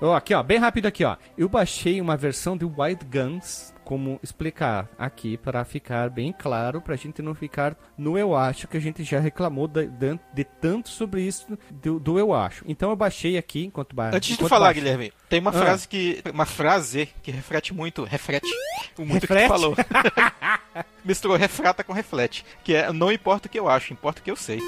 Ó, aqui, ó, bem rápido aqui, ó. Eu baixei uma versão de Wild Guns, como explicar aqui para ficar bem claro, pra gente não ficar no eu acho, que a gente já reclamou de, de- de tanto sobre isso do, do eu acho. Então eu baixei aqui enquanto ba Antes de falar, baixo. Guilherme, tem uma Ah. frase que. Uma frase que reflete muito. Reflete o muito que Reflete? tu falou. *laughs* Misturou refrata com reflete. Que é não importa o que eu acho, importa o que eu sei.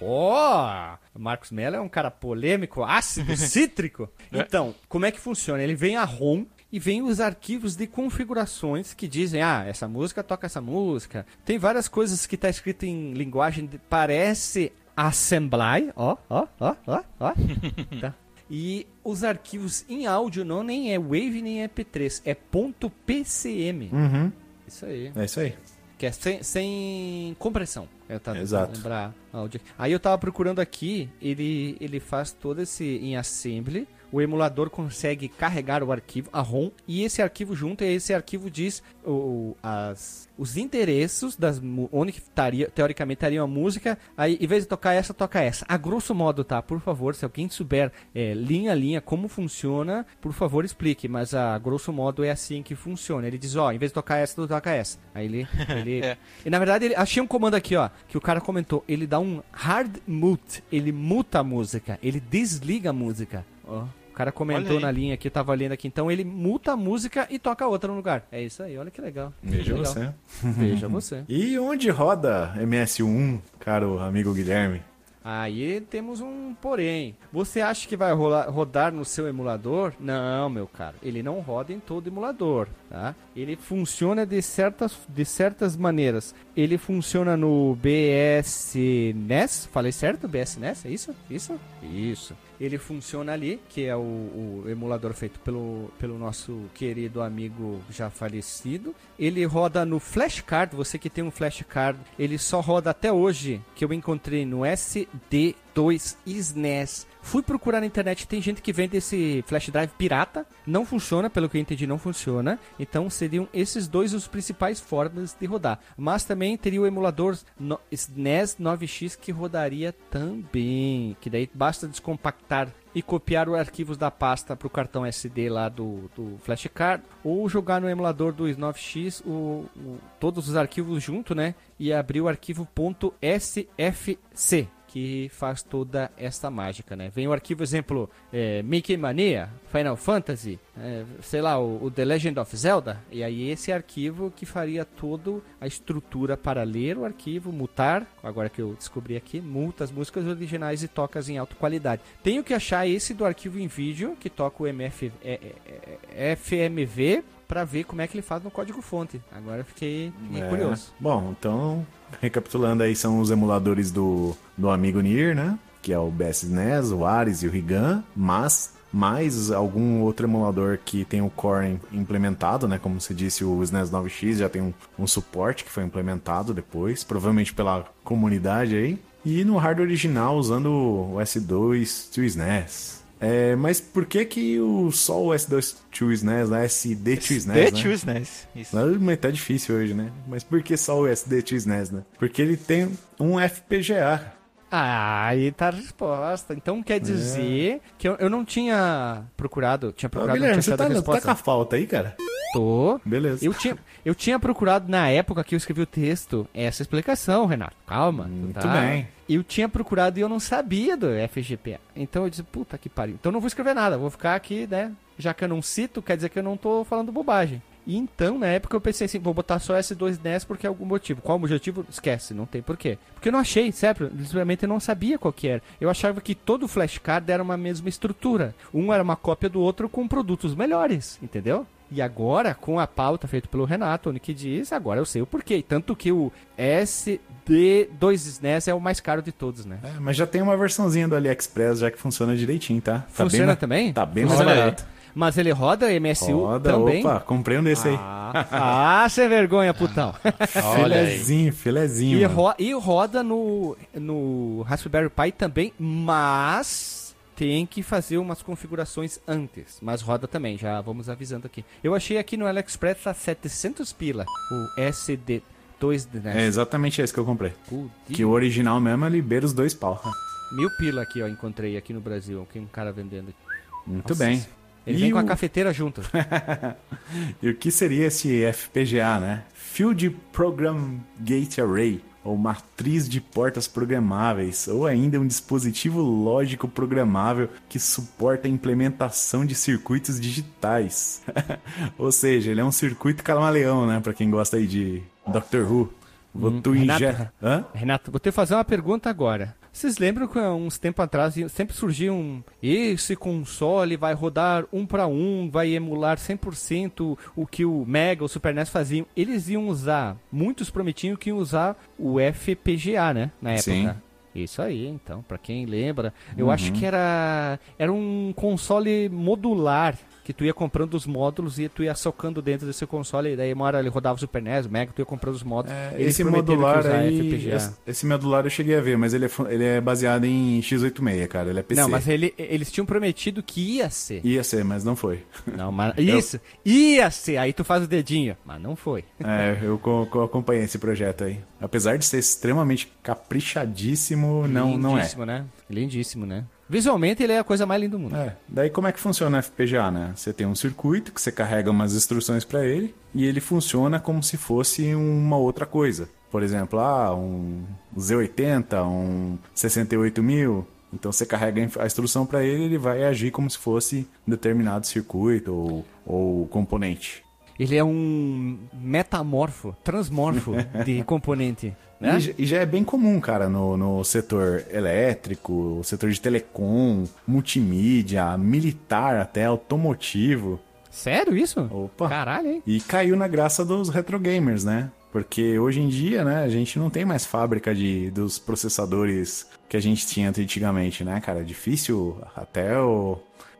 Oh! O Marcos Mello é um cara polêmico, ácido, *laughs* cítrico. Então, como é que funciona? Ele vem a ROM e vem os arquivos de configurações que dizem, ah, essa música toca essa música. Tem várias coisas que tá escrito em linguagem de, parece assembly, ó, ó, ó, ó, ó. *laughs* tá. E os arquivos em áudio não nem é Wave nem é MP3, é ponto .pcm. Uhum. Isso aí. É isso aí. Que é sem, sem compressão. Eu tava Exato. lembrar áudio. Aí eu tava procurando aqui, ele, ele faz todo esse em assembly. O emulador consegue carregar o arquivo, a ROM, e esse arquivo junto, e esse arquivo diz o, as, os endereços das onde que estaria, teoricamente estaria a música. Aí, em vez de tocar essa, toca essa. A grosso modo, tá? Por favor, se alguém souber é, linha a linha como funciona, por favor explique. Mas a grosso modo é assim que funciona. Ele diz, ó, em vez de tocar essa, tu toca essa. Aí ele. ele *laughs* É. E na verdade, ele, achei um comando aqui, ó, que o cara comentou. Ele dá um hard mute. Ele muta a música. Ele desliga a música. Ó. O cara comentou na linha aqui, eu tava lendo aqui. Então ele muta a música e toca outra no lugar. É isso aí, olha que legal. Veja Legal. você. *laughs* Veja você. E onde roda MS1, caro amigo Guilherme? Aí temos um porém. Você acha que vai rolar- rodar no seu emulador? Não, meu caro. Ele não roda em todo emulador, tá? Ele funciona de certas, de certas maneiras. Ele funciona no BS NES. Falei certo? BS NES? É isso? Isso? Isso. Ele funciona ali, que é o, o emulador feito pelo, pelo nosso querido amigo já falecido. Ele roda no flashcard, você que tem um flashcard, ele só roda até hoje, que eu encontrei no SD2 SNES. Fui procurar na internet, tem gente que vende esse flash drive pirata, não funciona, pelo que eu entendi, não funciona. Então seriam esses dois os principais formas de rodar. Mas também teria o emulador SNES 9X que rodaria também, que daí basta descompactar e copiar os arquivos da pasta para o cartão SD lá do, do flashcard ou jogar no emulador do 9X o, o- todos os arquivos junto, né? E abrir o arquivo .sfc, que faz toda esta mágica, né? Vem o arquivo, exemplo, é, Mickey Mania, Final Fantasy, é, sei lá, o, o, The Legend of Zelda, e aí esse arquivo que faria toda a estrutura para ler o arquivo, mutar, agora que eu descobri aqui, multa as músicas originais e tocas em alta qualidade. Tenho que achar esse do arquivo em vídeo, que toca o MF, é, é, é FMV, para ver como é que ele faz no código fonte. Agora eu fiquei, fiquei É. curioso. Bom, então, *laughs* recapitulando aí, são os emuladores do, do amigo Nier, né? Que é o BSNES, o Ares e o Rigan, mas mais algum outro emulador que tem o core im- implementado, né? Como você disse, o SNES 9X já tem um, um suporte que foi implementado depois, provavelmente pela comunidade aí. E no hardware original, usando o S2 to SNES. É, mas por que que o, só o S2 to SNES, né? SD to SNES, The né? Two SNES. Isso. Ah, Mas tá difícil hoje, né? Mas por que só o SD to SNES, né? Porque ele tem um FPGA. Ah, aí tá a resposta. Então quer dizer que eu, eu não tinha procurado, tinha Ô, procurado, não Guilherme, você tá, a tá com a falta aí, cara? Tô. Beleza. Eu tinha, eu tinha procurado na época que eu escrevi o texto essa explicação, Renato. Calma. Muito tá? bem. Eu tinha procurado e eu não sabia do FGPA. Então eu disse, puta que pariu. Então não vou escrever nada, vou ficar aqui, né? Já que eu não cito, quer dizer que eu não tô falando bobagem. E então, na época, eu pensei assim, vou botar só S2NES porque é algum motivo. Qual o motivo? Esquece, não tem porquê. Porque eu não achei, sério, simplesmente eu não sabia qual que era. Eu achava que todo flashcard era uma mesma estrutura. Um era uma cópia do outro com produtos melhores, entendeu? E agora, com a pauta feita pelo Renato, o que diz, agora eu sei o porquê. Tanto que o SD2SNES é o mais caro de todos, né? É, mas já tem uma versãozinha do AliExpress já que funciona direitinho, tá? Tá Funciona bem, também? Tá bem mais barato. Mas ele roda MSU Roda, também? opa, comprei um desse aí. Ah, ah, sem vergonha, putão. *laughs* Filezinho, filezinho. E, ro- e roda no, no Raspberry Pi também, mas tem que fazer umas configurações antes. Mas roda também, já vamos avisando aqui. Eu achei aqui no AliExpress a 700 pila, o SD2 É né? exatamente esse que eu comprei. Que o original mesmo ele beira os dois pau. Mil pila aqui, ó, encontrei aqui no Brasil, aqui um cara vendendo. Muito Nossa, bem. Ele E vem com a o- cafeteira junto. *laughs* E o que seria esse FPGA, né? Field Program Gate Array, ou matriz de portas programáveis, ou ainda um dispositivo lógico programável que suporta a implementação de circuitos digitais. *laughs* ou seja, ele é um circuito camaleão, né? Pra quem gosta aí de Doctor Who. Vou Hum, tu Renato, inje- Hã? Renato, vou te fazer uma pergunta agora. Vocês lembram que há uns tempos atrás sempre surgia um. Esse console vai rodar um para um, vai emular 100% o que o Mega, o Super NES faziam. Eles iam usar, muitos prometiam que iam usar o FPGA, né? Na época. Sim. Isso aí, então, pra quem lembra, eu acho que era era um console modular que tu ia comprando os módulos e tu ia socando dentro desse console e daí uma hora ele rodava o Super NES, o Mega, tu ia comprando os módulos. É, esse modular aí, FPGA. esse, modular eu cheguei a ver, mas ele é, ele é baseado em x86, cara, ele é PC. Não, mas ele, eles tinham prometido que ia ser. Ia ser, mas não foi. Não, mas *laughs* isso, ia ser. Aí tu faz o dedinho, mas não foi. É, eu co- acompanhei esse projeto aí. Apesar de ser extremamente caprichadíssimo, não, não é. Lindíssimo, né? Lindíssimo, né? Visualmente ele é a coisa mais linda do mundo. É, daí como é que funciona o FPGA, né? Você tem um circuito que você carrega umas instruções para ele e ele funciona como se fosse uma outra coisa. Por exemplo, ah, um Z80, um 68000. Então você carrega a instrução para ele, ele vai agir como se fosse determinado circuito ou, ou componente. Ele é um metamorfo, transmorfo de *laughs* componente. Né? E, já- é bem comum, cara, no, no setor elétrico, setor de telecom, multimídia, militar até, automotivo. Sério isso? Opa! Caralho, hein? E caiu na graça dos retro gamers, né? Porque hoje em dia, né, a gente não tem mais fábrica de, dos processadores que a gente tinha antigamente, né, cara? É difícil até o.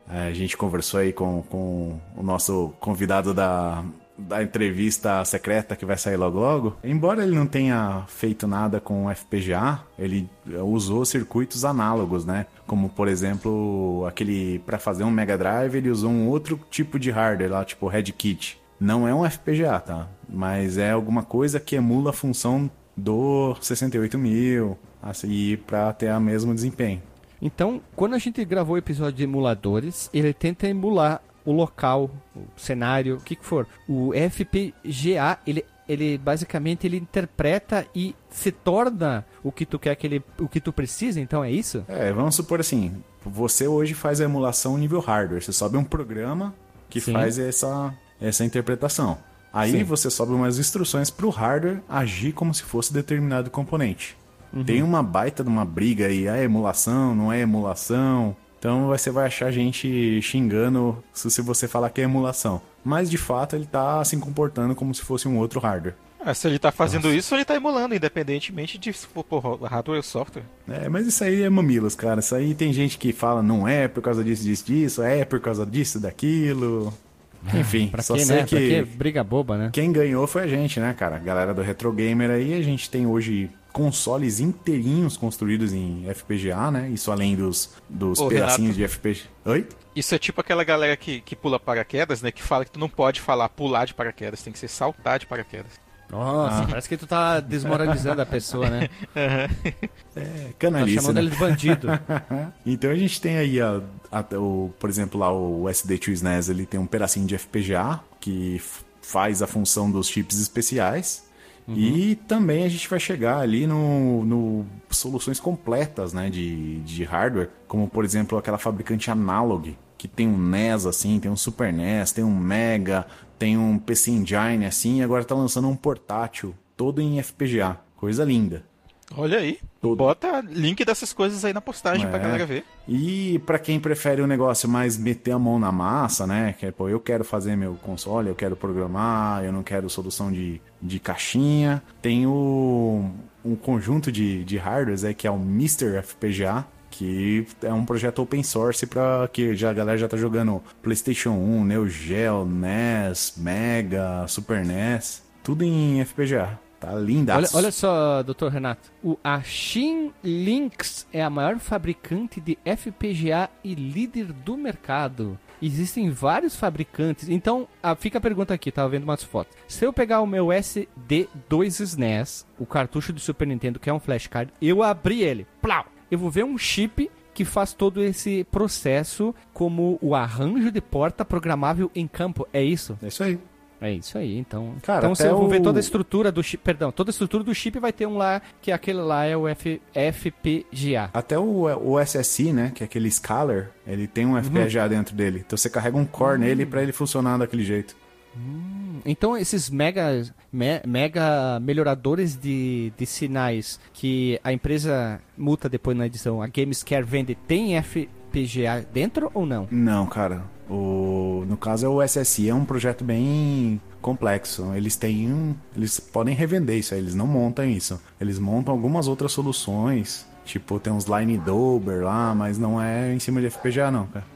A gente conversou aí com, com o nosso convidado da, da entrevista secreta que vai sair logo logo. Embora ele não tenha feito nada com FPGA, ele usou circuitos análogos, né? Como por exemplo, aquele para fazer um Mega Drive, ele usou um outro tipo de hardware lá, tipo Red Kit. Não é um FPGA, tá? Mas é alguma coisa que emula a função do 68000, assim, para ter o mesmo desempenho. Então, quando a gente gravou o episódio de emuladores, ele tenta emular o local, o cenário, o que, que for. O FPGA, ele ele basicamente ele interpreta e se torna o que tu quer que ele, o que tu precisa, então é isso? É, vamos supor assim, você hoje faz a emulação nível hardware, você sobe um programa que Sim. faz essa, essa interpretação. Aí Sim. você sobe umas instruções para o hardware agir como se fosse determinado componente. Uhum. Tem uma baita de uma briga aí, é emulação, não é emulação. Então você vai achar gente xingando se se você falar que é emulação. Mas de fato ele tá se comportando como se fosse um outro hardware. Ah, se ele tá fazendo isso, ele tá emulando, independentemente de se for hardware ou software. É, mas isso aí é mamilos, cara. Isso aí tem gente que fala não é por causa disso, disso, disso, é por causa disso, daquilo. Enfim, Pra só que, sei né? que Pra que briga boba, né? quem ganhou foi a gente, né, cara? A galera do Retro Gamer aí, a gente tem hoje consoles inteirinhos construídos em FPGA, né? Isso além dos, dos Ô, pedacinhos Renato. de FPGA. Oi? Isso é tipo aquela galera que, que pula paraquedas, né? Que fala que tu não pode falar pular de paraquedas, tem que ser saltar de paraquedas. Nossa, parece que tu tá desmoralizando a pessoa, né? *laughs* É, Tá canalice, chamando né? ele de bandido. *laughs* Então a gente tem aí, a, a- o, por exemplo, lá o SD2 SNES, ele tem um pedacinho de FPGA que faz a função dos chips especiais. E também a gente vai chegar ali no, no soluções completas né, de, de hardware, como por exemplo aquela fabricante Analog, que tem um NES assim, tem um Super NES, tem um Mega, tem um PC Engine assim, e agora tá lançando um portátil todo em FPGA. Coisa linda. Olha aí. Tudo. Bota link dessas coisas aí na postagem pra É. galera ver. E pra quem prefere um negócio mais meter a mão na massa, né? Que é, pô, eu quero fazer meu console, eu quero programar, eu não quero solução de, de caixinha. Tem o, um conjunto de, de hardwares aí que é o Mr. FPGA, que é um projeto open source para que já, a galera já tá jogando PlayStation 1, Neo Geo, NES, Mega, Super NES, tudo em FPGA. Tá linda. Olha, olha só, doutor Renato. O, a Shin Links é a maior fabricante de FPGA e líder do mercado. Existem vários fabricantes. Então, ah, fica a pergunta aqui, tava vendo umas fotos. Se eu pegar o meu SD2 SNES, o cartucho do Super Nintendo, que é um flashcard, eu abrir ele, plau, eu vou ver um chip que faz todo esse processo como o arranjo de porta programável em campo. É isso? É isso aí. É isso aí, então. Cara, então você vai ver o- toda a estrutura do chip. Perdão, toda a estrutura do chip vai ter um lá, que aquele lá é o F, FPGA. Até o, o SSI, né, que é aquele scaler, ele tem um FPGA dentro dele. Então você carrega um core nele pra ele funcionar daquele jeito. Então esses mega, me- mega melhoradores de, de sinais que a empresa multa depois na edição, a Gamescare vende, tem FPGA dentro ou não? Não, cara. O, no caso é o SSI, é um projeto bem complexo. Eles têm eles podem revender isso, aí, eles não montam isso. Eles montam algumas outras soluções, tipo tem uns line dober lá, mas não é em cima de FPGA não, cara.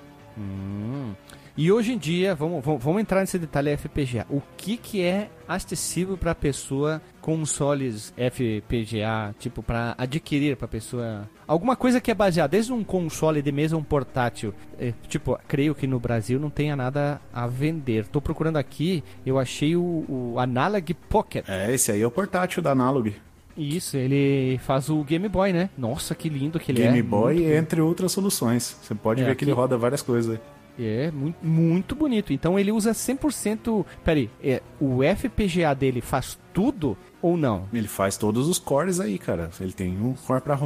E hoje em dia, vamos, vamos, vamos entrar nesse detalhe FPGA. O que, que é acessível para a pessoa consoles FPGA, tipo, para adquirir para pessoa? Alguma coisa que é baseada, desde um console de mesa, um portátil. É, tipo, creio que no Brasil não tenha nada a vender. Tô procurando aqui, eu achei o, o Analog Pocket. É, esse aí é o portátil da Analog. Isso, ele faz o Game Boy, né? Nossa, que lindo que ele Game é. Boy, Muito entre outras soluções. Você pode É, ver que ele aqui- roda várias coisas. É, muito, muito bonito. Então ele usa 100%. Peraí, é, o FPGA dele faz tudo ou não? Ele faz todos os cores aí, cara. Ele tem um core pra.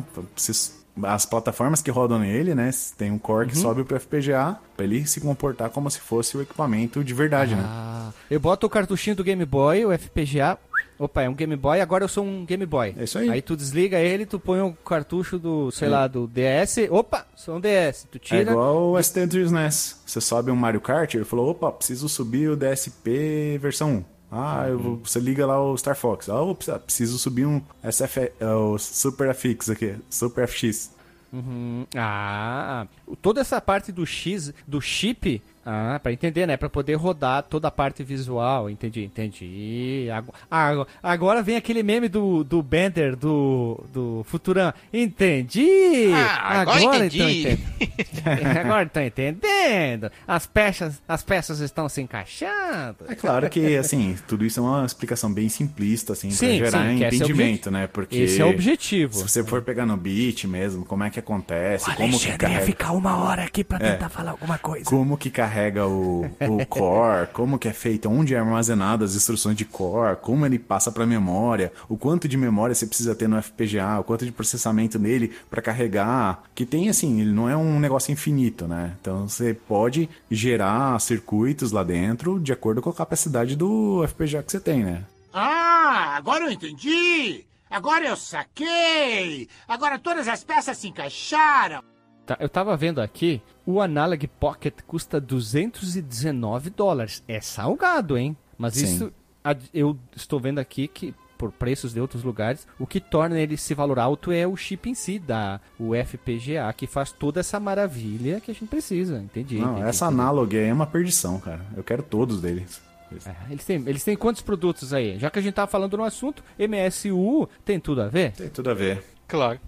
As plataformas que rodam nele, né? Tem um core Uhum. que sobe pro FPGA pra ele se comportar como se fosse o equipamento de verdade, né? Eu boto o cartuchinho do Game Boy, o FPGA. Opa, é um Game Boy, agora eu sou um Game Boy. É isso aí. Aí tu desliga ele, tu põe o cartucho do, sei lá, do DS. Opa, sou um DS. Tu É tira. igual o ST3 NES. Você sobe um Mario Kart, ele falou, opa, preciso subir o DSP versão 1. Ah, eu vou- você liga lá o Star Fox. Ah, ah, preciso subir um SF, é, o Super FX aqui, Super FX. Uhum. Ah, toda essa parte do X, do chip, ah, para entender, né? Para poder rodar toda a parte visual, entendi, entendi. Ago- ago- Agora vem aquele meme do, do Bender do, do Futurama. Entendi! Ah, agora entendi. então entendi. *laughs* agora tô entendendo. As peças, as peças estão se encaixando. É claro que, assim, tudo isso é uma explicação bem simplista, assim, Sim, pra gerar sim, é o entendimento, né? Porque Esse é o objetivo. se você for pegar no beat mesmo, como é que acontece, como que carrega... ficar uma hora aqui pra É. tentar falar alguma coisa. Como que carrega o, o core, como que é feito, onde é armazenado as instruções de core, como ele passa para memória, o quanto de memória você precisa ter no FPGA, o quanto de processamento nele para carregar, que tem assim, ele não é um negócio infinito, né? Então você pode gerar circuitos lá dentro de acordo com a capacidade do FPGA que você tem, né? Ah, agora eu entendi! Agora eu saquei! Agora todas as peças se encaixaram! Tá, eu tava vendo aqui, o Analog Pocket custa 219 dólares. É salgado, hein? Mas Sim. isso eu estou vendo aqui que por preços de outros lugares, o que torna ele esse valor alto é o chip em si, da o FPGA, que faz toda essa maravilha que a gente precisa. Entendi. Não, entendi, essa entendi. Analog aí é uma perdição, cara. Eu quero todos deles. É, eles, têm, eles têm quantos produtos aí? Já que a gente tava falando no assunto, MSU tem tudo a ver? Tem tudo a ver. Claro.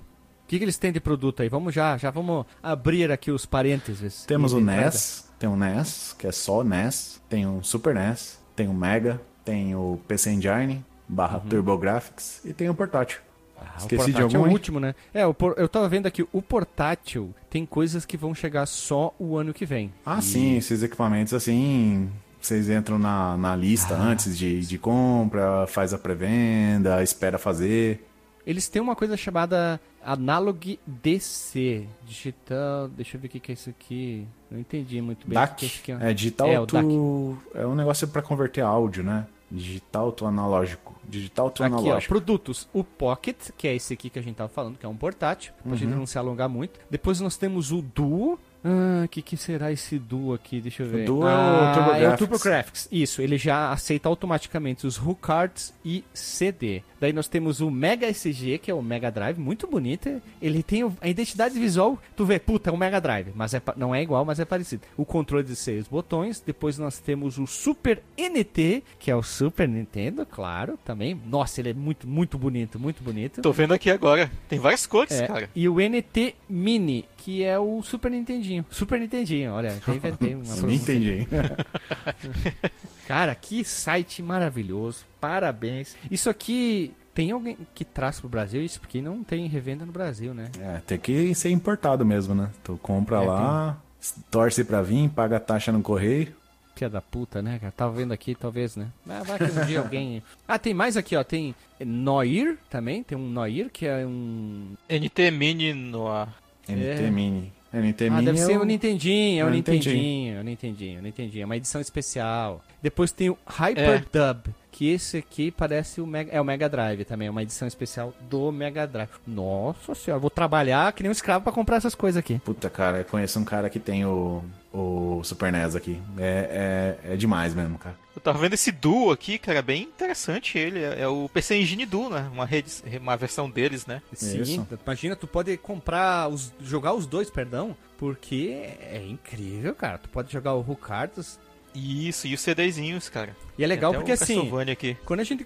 O que, que eles têm de produto aí? Vamos já, já vamos abrir aqui os parênteses. Temos o NES, tem o NES, que é só NES, tem o Super NES, tem o Mega, tem o PC Engine, barra TurboGrafx e tem o portátil. Ah, Esqueci o de portátil algum, é o último, né? É, por- eu tava vendo aqui, o portátil tem coisas que vão chegar só o ano que vem. Ah, E- sim, esses equipamentos assim, vocês entram na, na lista Ah. antes de, de compra, faz a pré-venda, espera fazer. Eles têm uma coisa chamada Analog DC, digital, deixa eu ver o que é isso aqui. Não entendi muito bem. DAC que é ó. é digital É, to... É um negócio para converter áudio, né? Digital to analógico. Digital to Aqui, ó, analógico. produtos. O Pocket, que é esse aqui que a gente tava falando, que é um portátil, pra Uhum. gente não se alongar muito. Depois nós temos o Duo. Ah, o que, que será esse Duo aqui? Deixa eu ver. Duo é o ah, TurboGrafx. É o TurboGrafx. Isso, ele já aceita automaticamente os HuCards e CD. Daí nós temos o Mega SG, que é o Mega Drive, muito bonito. Ele tem o- a identidade visual, tu vê, puta, é um Mega Drive, mas é não é igual, mas é parecido. O controle de seis botões. Depois nós temos o Super NT, que é o Super Nintendo, claro, também. Nossa, ele é muito, muito bonito, muito bonito. Tô vendo aqui agora. Tem várias cores, É, cara. e o NT Mini, que é o Super Nintendinho. Super Nintendinho, olha, já inventei uma *laughs* entendi, hein? *laughs* Cara, que site maravilhoso. Parabéns. Isso aqui tem alguém que traz pro Brasil isso porque não tem revenda no Brasil, né? É, tem que ser importado mesmo, né? Tu compra É, lá, torce pra vir, paga a taxa no correio. Pia da puta, né, cara? Tava vendo aqui, talvez, né? Mas vai que um dia alguém. *laughs* Ah, tem mais aqui, ó. Tem Noir também. Tem um Noir que é um. NT Mini no ar. NT Mini. NT Ah, Mini deve é ser o- Nintendinho, é o é o Nintendinho, é o Nintendinho, é o Nintendinho, é uma edição especial. Depois tem o Hyperdub, que esse aqui parece o Mega, é o Mega Drive também, é uma edição especial do Mega Drive. Nossa senhora, vou trabalhar que nem um escravo pra comprar essas coisas aqui. Puta, cara, eu conheço um cara que tem o, o Super NES aqui. É, é, é demais mesmo, cara. Eu tava vendo esse Duo aqui, cara, bem interessante ele. É, é o PC Engine Duo, né? Uma, rede, uma versão deles, né? Sim, Isso. imagina, tu pode comprar, os, jogar os dois, perdão, porque é incrível, cara. Tu pode jogar o Rucardos. Isso, e os CDzinhos, cara. E é legal porque assim, aqui. Quando a gente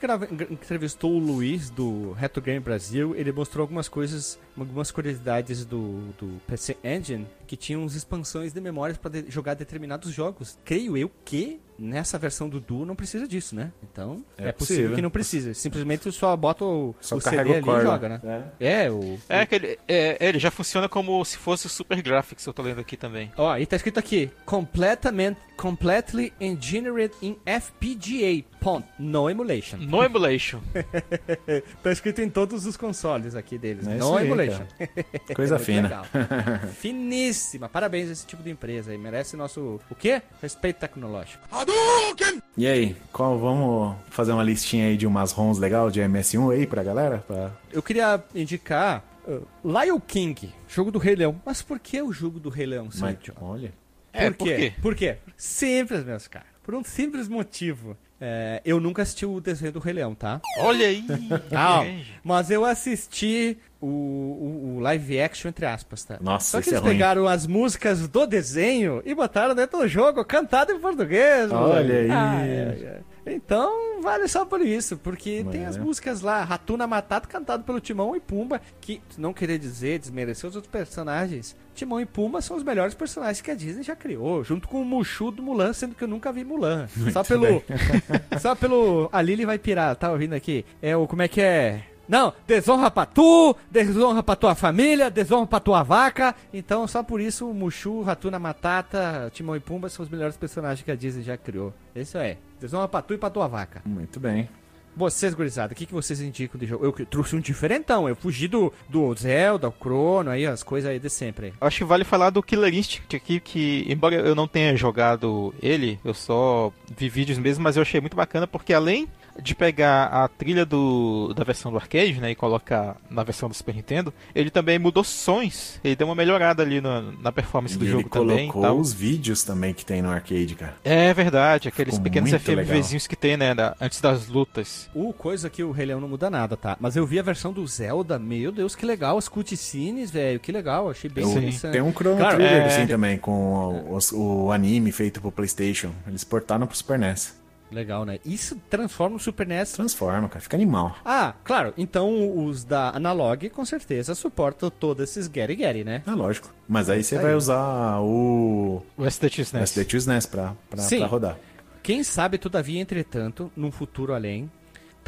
entrevistou o Luiz do Retro Game Brasil, ele mostrou algumas coisas, algumas curiosidades do, do PC Engine que tinham uns expansões de memórias para jogar determinados jogos. Creio eu que nessa versão do Duo não precisa disso, né? Então é, É possível, possível. que não precisa. Simplesmente só bota o, Só o CD o ali e joga, né? É, o. É, que ele, é, ele já funciona como se fosse o Super Graphics, eu tô lendo aqui também. Ó, e tá escrito aqui, completamente, completely engineered in FPGA, ponto, no emulation. No Emulation. *laughs* tá escrito em todos os consoles aqui deles, É no aí, emulation. Coisa *laughs* Muito fina. legal. Finíssima. Parabéns a esse tipo de empresa aí. Merece nosso, o quê? Respeito tecnológico. E aí, qual vamos fazer uma listinha aí de umas ROMs legal de MS1 aí pra galera? Pra... Eu queria indicar uh, Lion King, jogo do Rei Leão. Mas por que o jogo do Rei Leão, Sérgio? olha. É, por por quê? quê? Por quê? Simples, meus caras. Por um simples motivo. É, eu nunca assisti o desenho do Rei Leão, tá? Olha aí. Calma. Mas eu assisti o, o, o live action, entre aspas, tá? Nossa, Só que eles é ruim. pegaram as músicas do desenho e botaram dentro do jogo, cantado em português. Olha aí. Ai, ai, ai. Então, vale só por isso, porque tem É. as músicas lá, Ratuna Matata, cantado pelo Timão e Pumba, que, não querer dizer, desmerecer os outros personagens, Timão e Pumba são os melhores personagens que a Disney já criou, junto com o Mushu do Mulan, sendo que eu nunca vi Mulan. *laughs* só pelo... *laughs* só pelo... A Lily vai pirar, tá ouvindo aqui? É o... Como é que é? Não, desonra pra tu, desonra pra tua família, desonra pra tua vaca. Então, só por isso, Mushu, Ratuna Matata, Timão e Pumba são os melhores personagens que a Disney já criou. Isso é. Desonra pra tu e pra tua vaca. Muito bem. Vocês, gurizada, o que, que vocês indicam de jogo? Eu trouxe um diferentão. Eu fugi do, do Zelda, o Chrono, aí as coisas aí de sempre. Acho que vale falar do Killer Instinct aqui, que embora eu não tenha jogado ele, eu só vi vídeos mesmo, mas eu achei muito bacana porque além de pegar a trilha do, da versão do arcade, né, e colocar na versão do Super Nintendo, ele também mudou sons, ele deu uma melhorada ali na, na performance do E jogo ele também. e colocou os vídeos também que tem no arcade, cara. É verdade, aqueles Ficou pequenos FMVzinhos que tem, né, da- antes das lutas. O coisa que o Rei Leão não muda nada, tá? Mas eu vi a versão do Zelda, meu Deus, que legal. As cutscenes, velho, que legal. Achei bem Sim. interessante. Tem um Chrono Claro, Trigger é- assim também, com o, os- o anime feito pro Playstation. Eles portaram pro Super NES. Legal, né? Isso transforma o Super NES Transforma, cara. Fica animal. Ah, claro. Então os da Analog com certeza suportam todos esses Gary Gary, né? É lógico. Mas aí você Aí. vai usar o O SDX, né? SD2 NES pra, pra, Sim. pra rodar. Quem sabe, todavia, entretanto, num futuro além,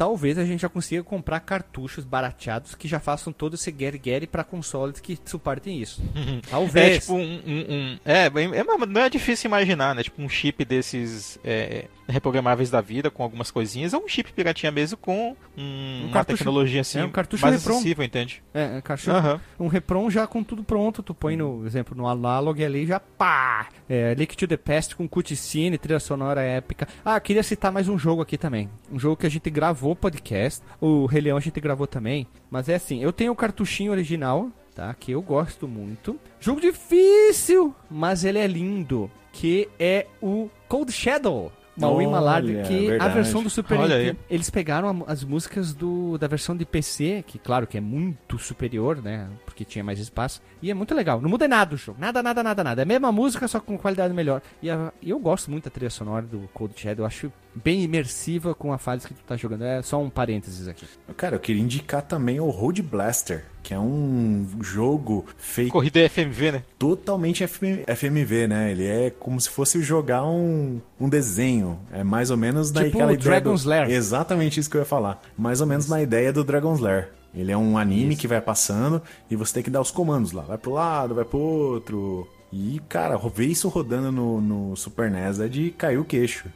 talvez a gente já consiga comprar cartuchos barateados que já façam todo esse Gary Gary pra consoles que suportem isso. *laughs* É Talvez. tipo um. um- um- é, é, não é difícil imaginar, né? Tipo um chip desses é, reprogramáveis da vida com algumas coisinhas, ou um chip piratinha mesmo com um- uma cartucho- tecnologia assim é, um cartucho mais acessível, entende? É, é, cartucho, Aham. um repron já com tudo pronto, tu põe no exemplo no Analog ali já pá, é, Link to the Past com cutscene, trilha sonora épica. Ah, queria citar mais um jogo aqui também, um jogo que a gente gravou podcast, o Rei a gente gravou também, mas é assim, eu tenho o cartuchinho original, tá, que eu gosto muito. Jogo difícil, mas ele é lindo, que é o Cold Shadow. Maui Olha, Malard, que a versão do Super Olha Nintendo. aí. Eles pegaram as músicas do, da versão de PC, que claro que é muito superior, né? Porque tinha mais espaço. E é muito legal. Não muda nada o jogo. Nada, nada, nada, nada. É a mesma música, só com qualidade melhor. E, a- e eu gosto muito da trilha sonora do Cold Shadow. Eu acho bem imersiva com a fase que tu tá jogando. É só um parênteses aqui. Cara, eu queria indicar também o Road Blaster, que é um jogo feito Corrida FMV, né? totalmente FM FMV, né? Ele é como se fosse jogar um, um desenho. É mais ou menos Tipo naquela o ideia. Dragon's do... Lair. Exatamente isso que eu ia falar. Mais ou menos na ideia do Dragon's Lair. Ele é um anime que vai passando e você tem que dar os comandos lá. Vai pro lado, vai pro outro. E, cara, ver isso rodando no, no Super NES é de cair o queixo.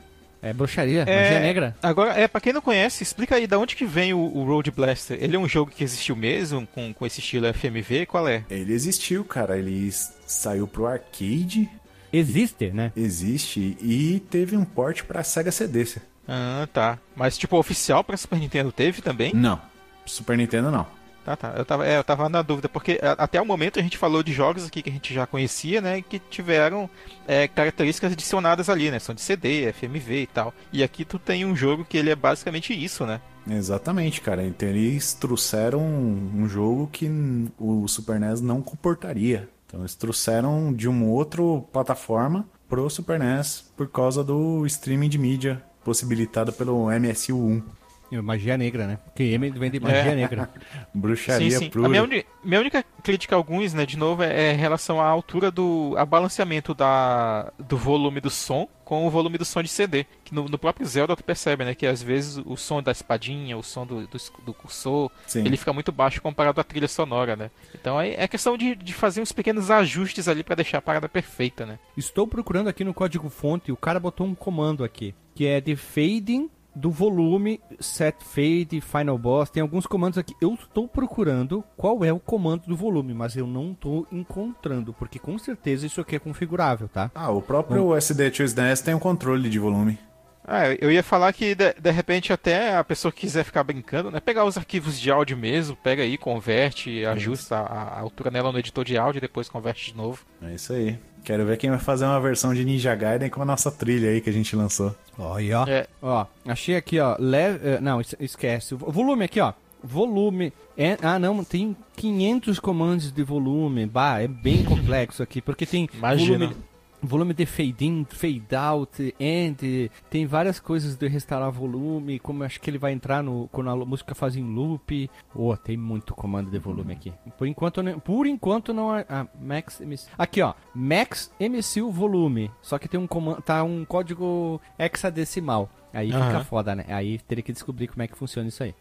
É bruxaria, magia negra. Agora, é, pra quem não conhece, explica aí da onde que vem o, o Road Blaster. Ele é um jogo que existiu mesmo, com, com esse estilo FMV? Qual é? Ele existiu, cara. Ele saiu pro arcade, Existe, né? existe, e teve um port pra Sega CD. Ah, tá. Mas, tipo, oficial pra Super Nintendo teve também? Não, Super Nintendo não. Tá, tá. Eu tava, é, eu tava na dúvida, porque a- até o momento a gente falou de jogos aqui que a gente já conhecia, né? Que tiveram é, características adicionadas ali, né? São de CD, FMV e tal. E aqui tu tem um jogo que ele é basicamente isso, né? Exatamente, cara. Então eles trouxeram um, jogo que o Super NES não comportaria. Então eles trouxeram de uma outra plataforma pro Super NES por causa do streaming de mídia possibilitado pelo MSU1. Magia negra, né? Porque M vem de magia É. negra. *laughs* Bruxaria sim, pura. minha, uni- minha única crítica a alguns, né, de novo, é em relação à altura do a balanceamento da, do volume do som com o volume do som de CD. Que no, no próprio Zelda tu percebe, né, que às vezes o som da espadinha, o som do, do, do cursor, Sim. ele fica muito baixo comparado à trilha sonora, né? Então é, é questão de, de fazer uns pequenos ajustes ali pra deixar a parada perfeita, né? Estou procurando aqui no código fonte, o cara botou um comando aqui, que é de fading do volume, set fade, final boss, tem alguns comandos aqui. Eu estou procurando qual é o comando do volume, mas eu não estou encontrando, porque com certeza isso aqui é configurável, tá? Ah, o próprio SD2 NES tem um controle de volume. Ah, eu ia falar que de, de repente até a pessoa que quiser ficar brincando, né? Pegar os arquivos de áudio mesmo, pega aí, converte, ajusta a, a altura nela no editor de áudio e depois converte de novo. É isso aí. Quero ver quem vai fazer uma versão de Ninja Gaiden com a nossa trilha aí que a gente lançou. Olha, ó. É. Ó, achei aqui, ó. Leve, eh, não, es- esquece. Volume aqui, ó. volume. É, ah, não, tem 500 comandos de volume. Bah, é bem *laughs* complexo aqui, porque tem Imagina. volume, volume de fade in, fade out, end. Tem várias coisas de restaurar volume, como eu acho que ele vai entrar no quando a música faz em loop. Oh, tem muito comando de volume aqui. Por enquanto, não- por enquanto não é ah, Max MC. Aqui, ó, Max MCU volume. Só que tem um comando, tá um código hexadecimal. Aí fica Aham. foda, né? Aí teria que descobrir como é que funciona isso aí.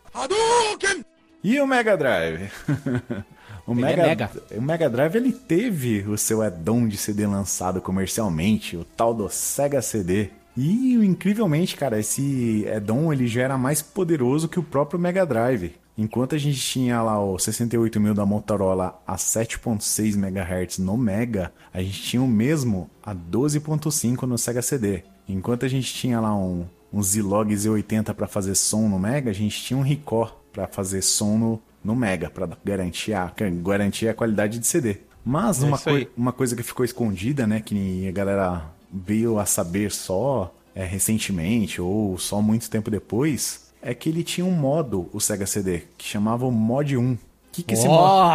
E o Mega Drive? *laughs* o, Ele Mega, é mega. o Mega Drive ele teve o seu add-on de CD lançado comercialmente, o tal do Sega CD. E incrivelmente, cara, esse add-on ele já era mais poderoso que o próprio Mega Drive. Enquanto a gente tinha lá o 68000 da Motorola a 7.6 MHz no Mega, a gente tinha o mesmo a 12.5 no Sega CD. Enquanto a gente tinha lá um, um Zilog Z80 para fazer som no Mega, a gente tinha um Record para fazer som no, no Mega, para garantir a, garantir a qualidade de CD. Mas É uma, coi- uma coisa que ficou escondida, né, que a galera veio a saber só é, recentemente ou só muito tempo depois, é que ele tinha um modo, o Sega CD, que chamava o Mod 1. Que que esse modo?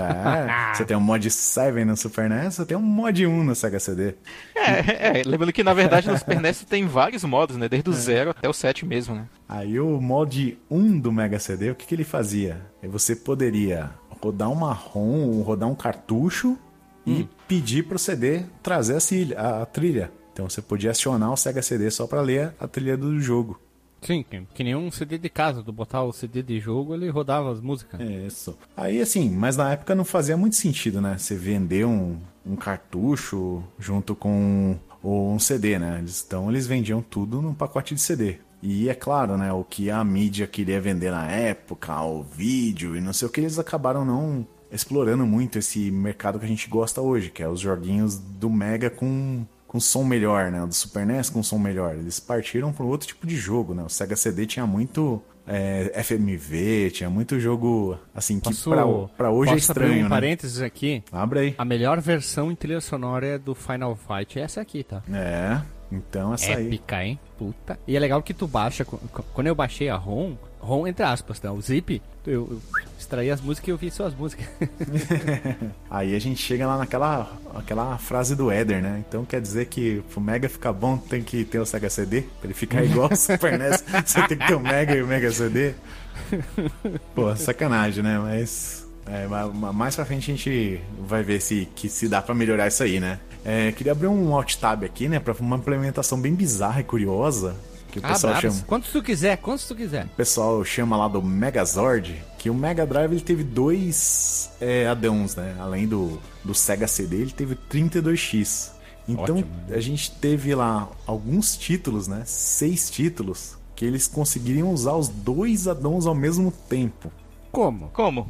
É, você tem um mod 7 no Super NES, você tem um mod 1 no Sega CD. É, é, lembrando que na verdade no Super NES tem vários modos, né? Desde o 0 até o 7 mesmo, né? Aí o mod 1 do Mega CD, o que, que ele fazia? É Você poderia rodar uma ROM, rodar um cartucho e pedir pro CD trazer a, cilha- a- a trilha. Então você podia acionar o Sega CD só para ler a trilha do jogo. Sim, que, nem um CD de casa. Tu botar o CD de jogo, ele rodava as músicas. Isso. Aí assim, mas na época não fazia muito sentido, né? Você vender um, um cartucho junto com um CD, né? Então eles vendiam tudo num pacote de CD. E é claro, né? O que a mídia queria vender na época, o vídeo e não sei o que, eles acabaram não explorando muito esse mercado que a gente gosta hoje, que é os joguinhos do Mega com, com som melhor, né? O do Super NES com som melhor. Eles partiram para outro tipo de jogo, né? O Sega CD tinha muito é, FMV, tinha muito jogo assim que Posso- pra, pra hoje é posso abrir estranho, um né? parênteses aqui. Abre aí. A melhor versão em trilha sonora é do Final Fight é essa aqui, tá? É, então essa aí. Épica, hein? Puta. E é legal que tu baixa. qu- qu- Quando eu baixei a ROM, ROM entre aspas, tá? O zip, eu, eu extraí as músicas e eu vi só as músicas. *laughs* Aí a gente chega lá naquela aquela frase do Éder, né? Então quer dizer que pro Mega ficar bom tem que ter o Sega CD? Pra ele ficar igual o Super *laughs* NES, você tem que ter o Mega e o Mega CD? Pô, sacanagem, né? Mas é, ma- ma- mais pra frente a gente vai ver se, que se dá pra melhorar isso aí, né? É, queria abrir um alt tab aqui, né? Pra uma implementação bem bizarra e curiosa. Que o pessoal Ah, chama. Quantos tu quiser, quantos tu quiser. O pessoal chama lá do Megazord, que o Mega Drive ele teve dois é, addons, né? Além do, do Sega CD, ele teve 32X. Então Ótimo. a gente teve lá alguns títulos, né? Seis títulos, que eles conseguiriam usar os dois addons ao mesmo tempo. Como? Como?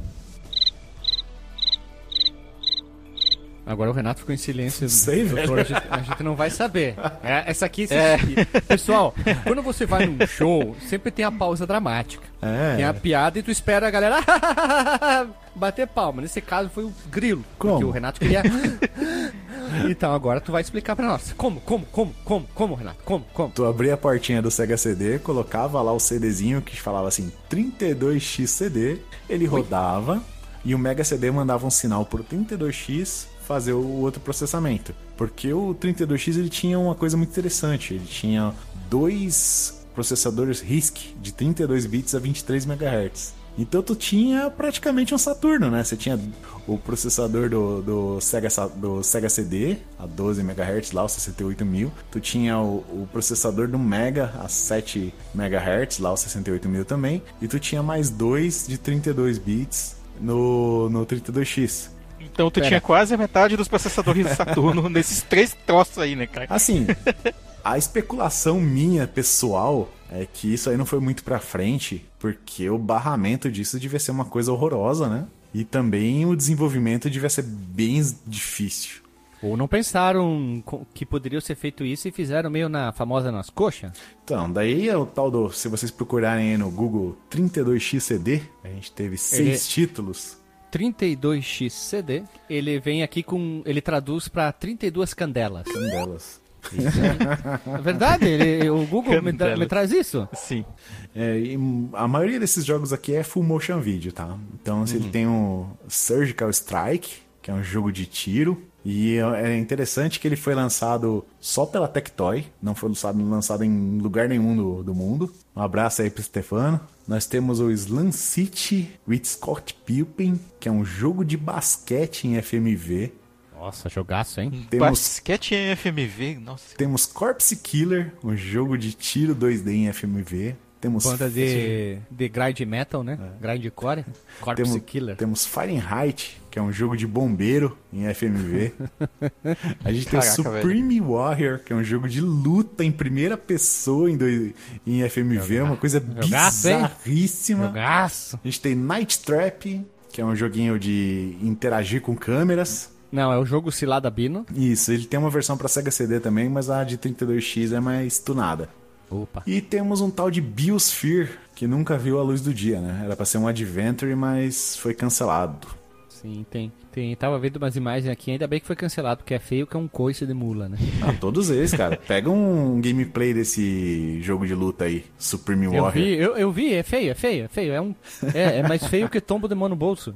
Agora o Renato ficou em silêncio. Sei, Doutor. A gente, a gente não vai saber. É, essa aqui, você- pessoal, quando você vai num show, sempre tem a pausa dramática. É. Tem a piada e tu espera a galera *laughs* bater palma. Nesse caso foi o grilo. Porque Como? o Renato queria. *laughs* então agora tu vai explicar pra nós. Como, como, como, como, como, Renato? Como, como? Tu abria a portinha do Sega CD, colocava lá o CDzinho que falava assim 32X CD, ele rodava e o Mega CD mandava um sinal pro 32X fazer o outro processamento. Porque o 32X ele tinha uma coisa muito interessante, ele tinha dois processadores RISC de 32 bits a 23 MHz. Então tu tinha praticamente um Saturno, né? Você tinha o processador do, do, Sega, do Sega CD a 12 MHz lá, o 68000. Tu tinha o, o processador do Mega a 7 MHz lá, o 68000 também. E tu tinha mais dois de 32 bits no, no 32X. Então tu Pera. tinha quase a metade dos processadores do Saturno *laughs* nesses três troços aí, né, cara? Assim, *laughs* a especulação minha pessoal é que isso aí não foi muito pra frente, porque o barramento disso devia ser uma coisa horrorosa, né? E também o desenvolvimento devia ser bem difícil. Ou não pensaram que poderia ser feito isso e fizeram meio na famosa nas coxas? Então, daí é o tal do. Se vocês procurarem aí no Google 32X CD, a gente teve seis Ele- títulos. 32X CD, ele vem aqui com. Ele traduz pra 32 candelas. Um delas. É verdade, ele- o Google me, Candela. me traz isso. Sim. É, e a maioria desses jogos aqui é full motion video, tá? Então assim, ele tem o Surgical Strike, que é um jogo de tiro. E é é interessante que ele foi lançado só pela Tectoy, não foi lançado, lançado em lugar nenhum do, do mundo. Um abraço aí pro Stefano. Nós temos o Slam City with Scott Pilgrim, que é um jogo de basquete em FMV. Nossa, jogaço, hein? Temos, Basquete em FMV, nossa. temos Corpse Killer, um jogo de tiro 2D em FMV. Temos Banda de, de grind metal, né? Grindcore. *laughs* Corpse Temos, Killer. temos Fahrenheit, que é um jogo de bombeiro em FMV. *laughs* A gente tem o Caraca, Supreme Warrior, que é um jogo de luta em primeira pessoa em, dois- em FMV. É uma coisa Jogaço, bizarríssima. Jogaço. A gente tem Night Trap, que é um joguinho de interagir com câmeras. Não, é o jogo Cilada Bino. Isso, ele tem uma versão pra Sega CD também, mas a de 32X é mais tunada. Opa. E temos um tal de Biosphere, que nunca viu a luz do dia, né? Era pra ser um Adventure, mas foi cancelado. Sim, tem. Tem. Tava vendo umas imagens aqui, ainda bem que foi cancelado, porque é feio que é um coice de mula, né? Ah, todos eles, cara. Pega um gameplay desse jogo de luta aí, Supreme Eu Warrior. vi, eu, eu vi, é feio, é feio, é feio. É, um, é, é mais feio que tombo de mão no bolso.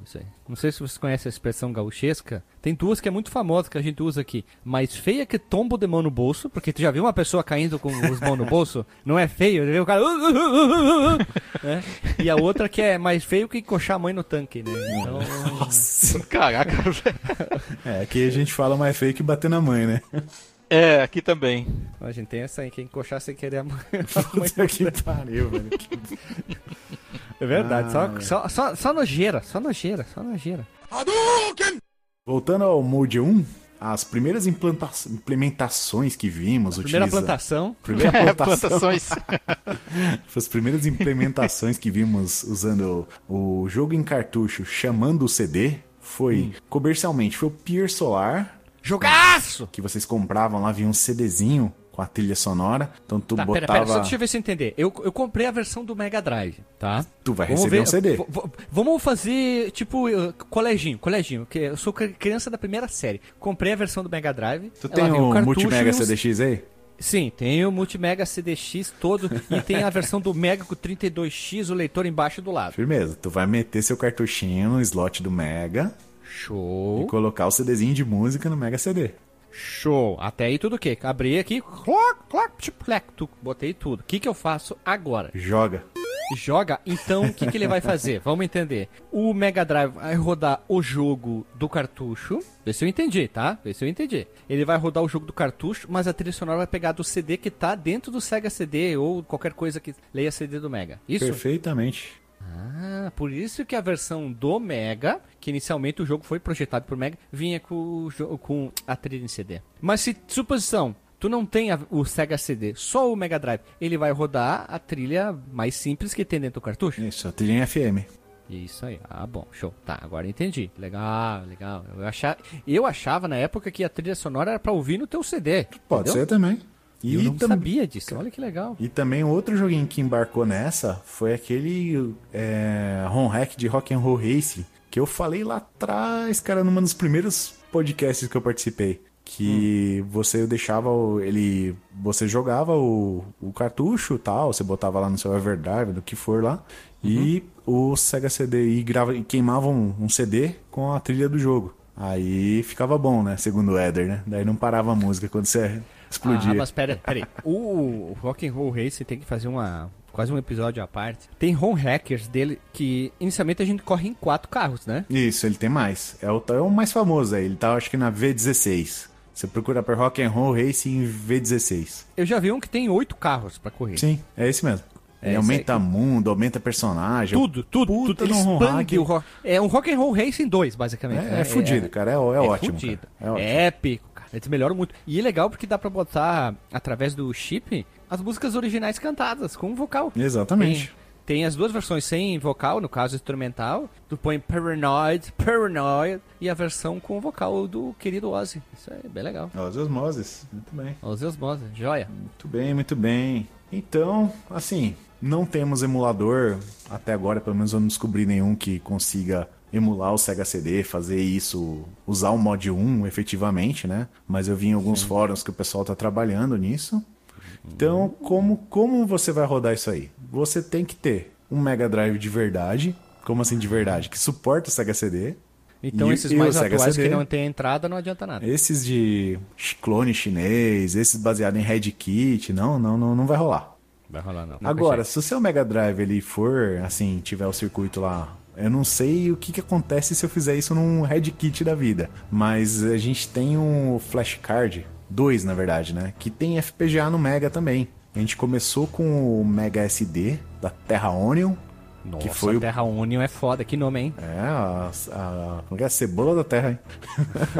Não sei se você conhece a expressão gauchesca. Tem duas que é muito famosa que a gente usa aqui. Mais feia que tombo de mão no bolso, porque tu já viu uma pessoa caindo com os mãos no bolso? Não é feio, já viu o cara. *laughs* né? E a outra que é mais feio que encoxar a mãe no tanque, né? Então, Caraca, velho. *laughs* É, aqui a gente fala mais feio que bater na mãe, né? É, aqui também. a gente tem essa aí, que é encoxar sem querer a mãe. *laughs* a mãe Puta que pariu, velho. É verdade, Ah, só, é. só, só, só nojeira, só nojeira, só nojeira. Voltando ao Mode 1, as primeiras implanta- implementações que vimos... Primeira utiliza- plantação. Primeira *laughs* É, plantação. plantações. As primeiras implementações que vimos usando o jogo em cartucho chamando o CD foi, comercialmente, foi o Pier Solar, Jogaço! que vocês compravam lá, vinha um CDzinho com a trilha sonora. Então tu Tá, pera, botava. pera, só deixa eu ver se eu entender. Eu, eu comprei a versão do Mega Drive, tá? Tu vai Vamos receber ver- um CD. Vamos fazer, tipo, uh, coleginho, coleginho, que eu sou cri- criança da primeira série. Comprei a versão do Mega Drive. Tu tem o cartucho Multimega um- CDX aí? Sim, tem o Multimega CDX todo e tem a versão do Mega com 32X, o leitor embaixo do lado. Firmeza. Tu vai meter seu cartuchinho no slot do Mega Show. e colocar o CDzinho de música no Mega CD. Show. Até aí tudo o quê? Abri aqui, cloc, cloc, tu, botei tudo. O que que eu faço agora? Joga. Joga, então o que, que ele vai fazer? Vamos entender. O Mega Drive vai rodar o jogo do cartucho. Vê se eu entendi, tá? Vê se eu entendi. Ele vai rodar o jogo do cartucho, mas a trilha sonora vai pegar do CD que tá dentro do Sega CD ou qualquer coisa que leia CD do Mega. Isso? Perfeitamente. Ah, por isso que a versão do Mega, que inicialmente o jogo foi projetado por Mega, vinha com, com a trilha em CD. Mas se, suposição, tu não tem a- o Sega CD, só o Mega Drive, ele vai rodar a trilha mais simples que tem dentro do cartucho? Isso, a trilha em FM. Isso aí. Ah, bom, show. Tá, agora entendi. Legal, legal. Eu achava, eu achava na época que a trilha sonora era pra ouvir no teu CD. Pode entendeu? ser também. E eu não tam- sabia disso. Olha que legal. E também outro joguinho que embarcou nessa foi aquele é, home hack de Rock and Roll Racing que eu falei lá atrás, cara, num dos primeiros podcasts que eu participei. Que você deixava o- ele. Você jogava o, o cartucho e tal, você botava lá no seu Everdrive, do que for lá, e o Sega CD e, grava, e queimava um, um CD com a trilha do jogo. Aí ficava bom, né? Segundo o Eder, né? Daí não parava a música quando você *laughs* explodia. Ah, mas pera, pera aí. O Rock and Roll Race tem que fazer uma quase um episódio à parte. Tem home hackers dele que inicialmente a gente corre em quatro carros, né? Isso, ele tem mais. É o, é o mais famoso aí. Ele tá, acho que na V16. Você procura por Rock and Roll Racing V16. Eu já vi um que tem oito carros pra correr. Sim, é esse mesmo. É aumenta aí. mundo, aumenta personagem. Tudo, tudo, Puta tudo. Um expande o rock. É um Rock and Roll Racing 2, basicamente. É, né? é fudido, cara. É, é ótimo. fudido. cara. É ótimo. É épico, cara. Eles melhoram muito. E é legal porque dá pra botar, através do chip, as músicas originais cantadas, com vocal. Exatamente. Tem, as duas versões sem vocal, no caso instrumental. Tu põe Paranoid, Paranoid, e a versão com vocal do querido Ozzy. Isso é bem legal. Os osmoses. Muito bem. Ozzy Osbourne, joia. Muito bem, muito bem. Então, assim, não temos emulador até agora, pelo menos eu não descobri nenhum que consiga emular o Sega CD, fazer isso, usar o mod 1 efetivamente, né? Mas eu vi em alguns fóruns que o pessoal tá trabalhando nisso. Então, como, como você vai rodar isso aí? Você tem que ter um Mega Drive de verdade, como assim de verdade? Que suporta o Sega CD. Então E- esses e mais atuais CD? que não tem entrada não adianta nada. Esses de clone chinês, esses baseados em Red Kit, não, não, não, não vai rolar. Vai rolar não. Agora, se o seu Mega Drive ele for, assim, tiver o circuito lá, eu não sei o que, que acontece se eu fizer isso num Red Kit da vida, mas a gente tem um flashcard, dois na verdade, né, que tem FPGA no Mega também. A gente começou com o Mega SD da Terra Onion, Nossa, que foi o- Terra Union é foda, que nome, hein? é, a, a, que é? a cebola da Terra, hein?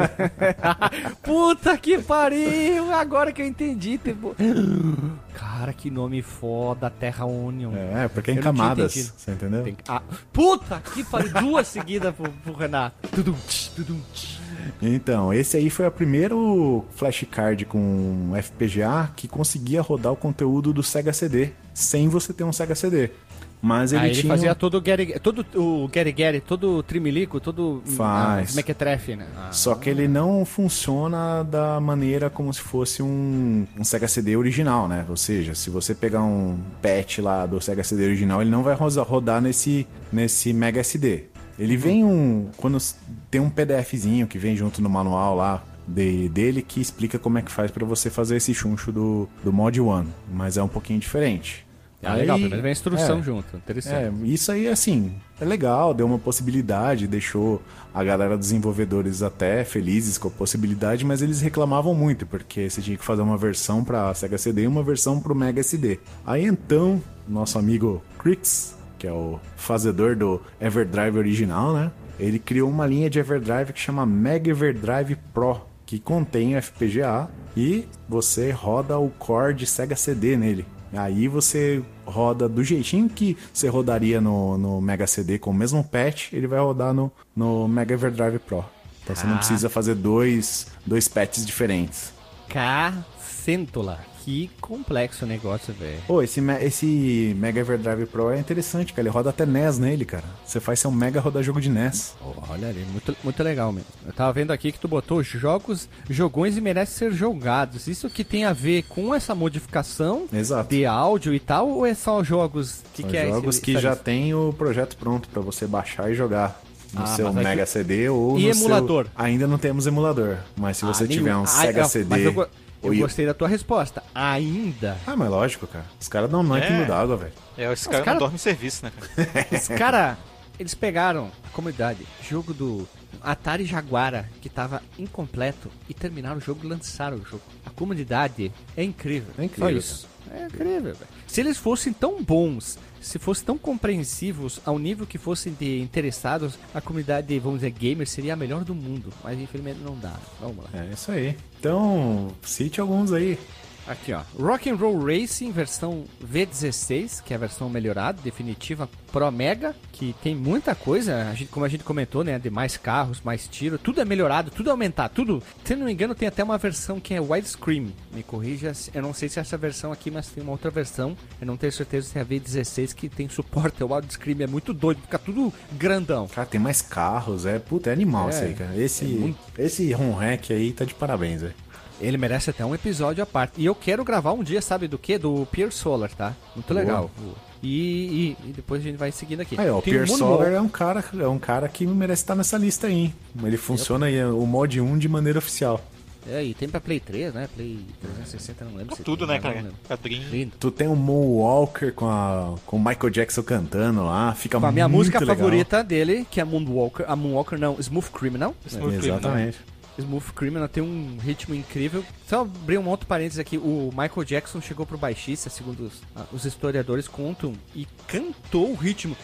*laughs* Puta que pariu! Agora que eu entendi. Tipo... Cara, que nome foda, Terra Union. É, porque é em Eu camadas, você entendeu? Tem Ah, puta que pariu! Duas seguidas pro, pro Renato. Tudum, tudum. Então, esse aí foi o primeiro flashcard com FPGA que conseguia rodar o conteúdo do Sega CD sem você ter um Sega CD. Mas ele Aí ele tinha. fazia todo o Gary, todo o Gary Gary, todo o trimilico, todo Faz. ah, mequetrefe, né? Ah. Só que ele não funciona da maneira como se fosse um, um Sega CD original, né? Ou seja, se você pegar um patch lá do Sega CD original, ele não vai rodar nesse, nesse Mega SD. Ele vem um. Quando tem um PDFzinho que vem junto no manual lá de- dele que explica como é que faz pra você fazer esse chuncho do, do Mod 1. Mas é um pouquinho diferente. Ah, legal, Aí- pelo menos vem a instrução é. junto. Interessante. É, isso aí, assim, é legal, deu uma possibilidade, deixou a galera dos desenvolvedores até felizes com a possibilidade, mas eles reclamavam muito, porque você tinha que fazer uma versão pra Sega CD e uma versão pro Mega SD. Aí então, nosso amigo Crix, que é o fazedor do Everdrive original, né? Ele criou uma linha de Everdrive que chama Mega Everdrive Pro, que contém o FPGA e você roda o core de Sega CD nele. Aí você roda do jeitinho que você rodaria no, no Mega CD com o mesmo patch, ele vai rodar no, no Mega Everdrive Pro. Então você não Ah. precisa fazer dois, dois patches diferentes. Cacêntola. Que complexo o negócio, velho. Pô, esse, esse Mega Everdrive Pro é interessante, cara. Ele roda até NES nele, cara. Você faz seu Mega rodar jogo de NES. Olha ali, muito, muito legal mesmo. Eu tava vendo aqui que tu botou jogos, jogões e merece ser jogados. Isso que tem a ver com essa modificação Exato. de áudio e tal, ou é só jogos que, que é jogos esse- que já lista? tem o projeto pronto pra você baixar e jogar no Ah, seu aqui- Mega CD ou E no emulador? Seu... Ainda não temos emulador, mas se você Ah, tiver nenhum. um Ah, Sega eu- CD... Mas eu, gostei da tua resposta. Ainda. Ah, mas lógico, cara. Os caras dão nó em É. pingo d'água, velho. É, esse cara cara- não dorme em serviço, né, cara? *laughs* Os cara, eles pegaram a comunidade, jogo do Atari Jaguara, que tava incompleto, e terminaram o jogo e lançaram o jogo. A comunidade é incrível. É incrível, Só isso. É incrível, velho. Se eles fossem tão bons, se fossem tão compreensivos ao nível que fossem de interessados, a comunidade, vamos dizer, gamer seria a melhor do mundo. Mas infelizmente não dá. Vamos lá. É isso aí. Então, cite alguns aí. Aqui, ó. Rock and Roll Racing versão V16, que é a versão melhorada, definitiva Pro Mega, que tem muita coisa, a gente, como a gente comentou, né, de mais carros, mais tiro, tudo é melhorado, tudo é aumentado, tudo. Se não me engano, tem até uma versão que é widescreen. Me corrija, eu não sei se é essa versão aqui, mas tem uma outra versão. Eu não tenho certeza se é a V16 que tem suporte ao widescreen, é muito doido, fica tudo grandão. Cara, tem mais carros, é. Puta, é animal É, isso aí, cara. Esse, é muito- esse home hack aí tá de parabéns, velho. Ele merece até um episódio à parte. E eu quero gravar um dia, sabe do que? Do Pier Solar, tá? Muito legal. E, e- e depois a gente vai seguindo aqui. Aí, ó, o Moonwalk. Solar é um, cara, é um cara que merece estar nessa lista aí, hein? Ele funciona aí, o mod 1 de maneira oficial. É, e tem pra Play 3, né? Play 360, não lembro. se Tudo, tem, né, não cara? Lindo. Tu tem o Moonwalker com, a, com o Michael Jackson cantando lá, fica Com a minha muito música legal. favorita dele, que é Moonwalker. A Moonwalker não, Smooth Criminal. Smooth Exatamente. Smooth Criminal tem um ritmo incrível. Só abrir um outro parênteses aqui. O Michael Jackson chegou pro baixista, segundo os, ah, os historiadores contam, e cantou o ritmo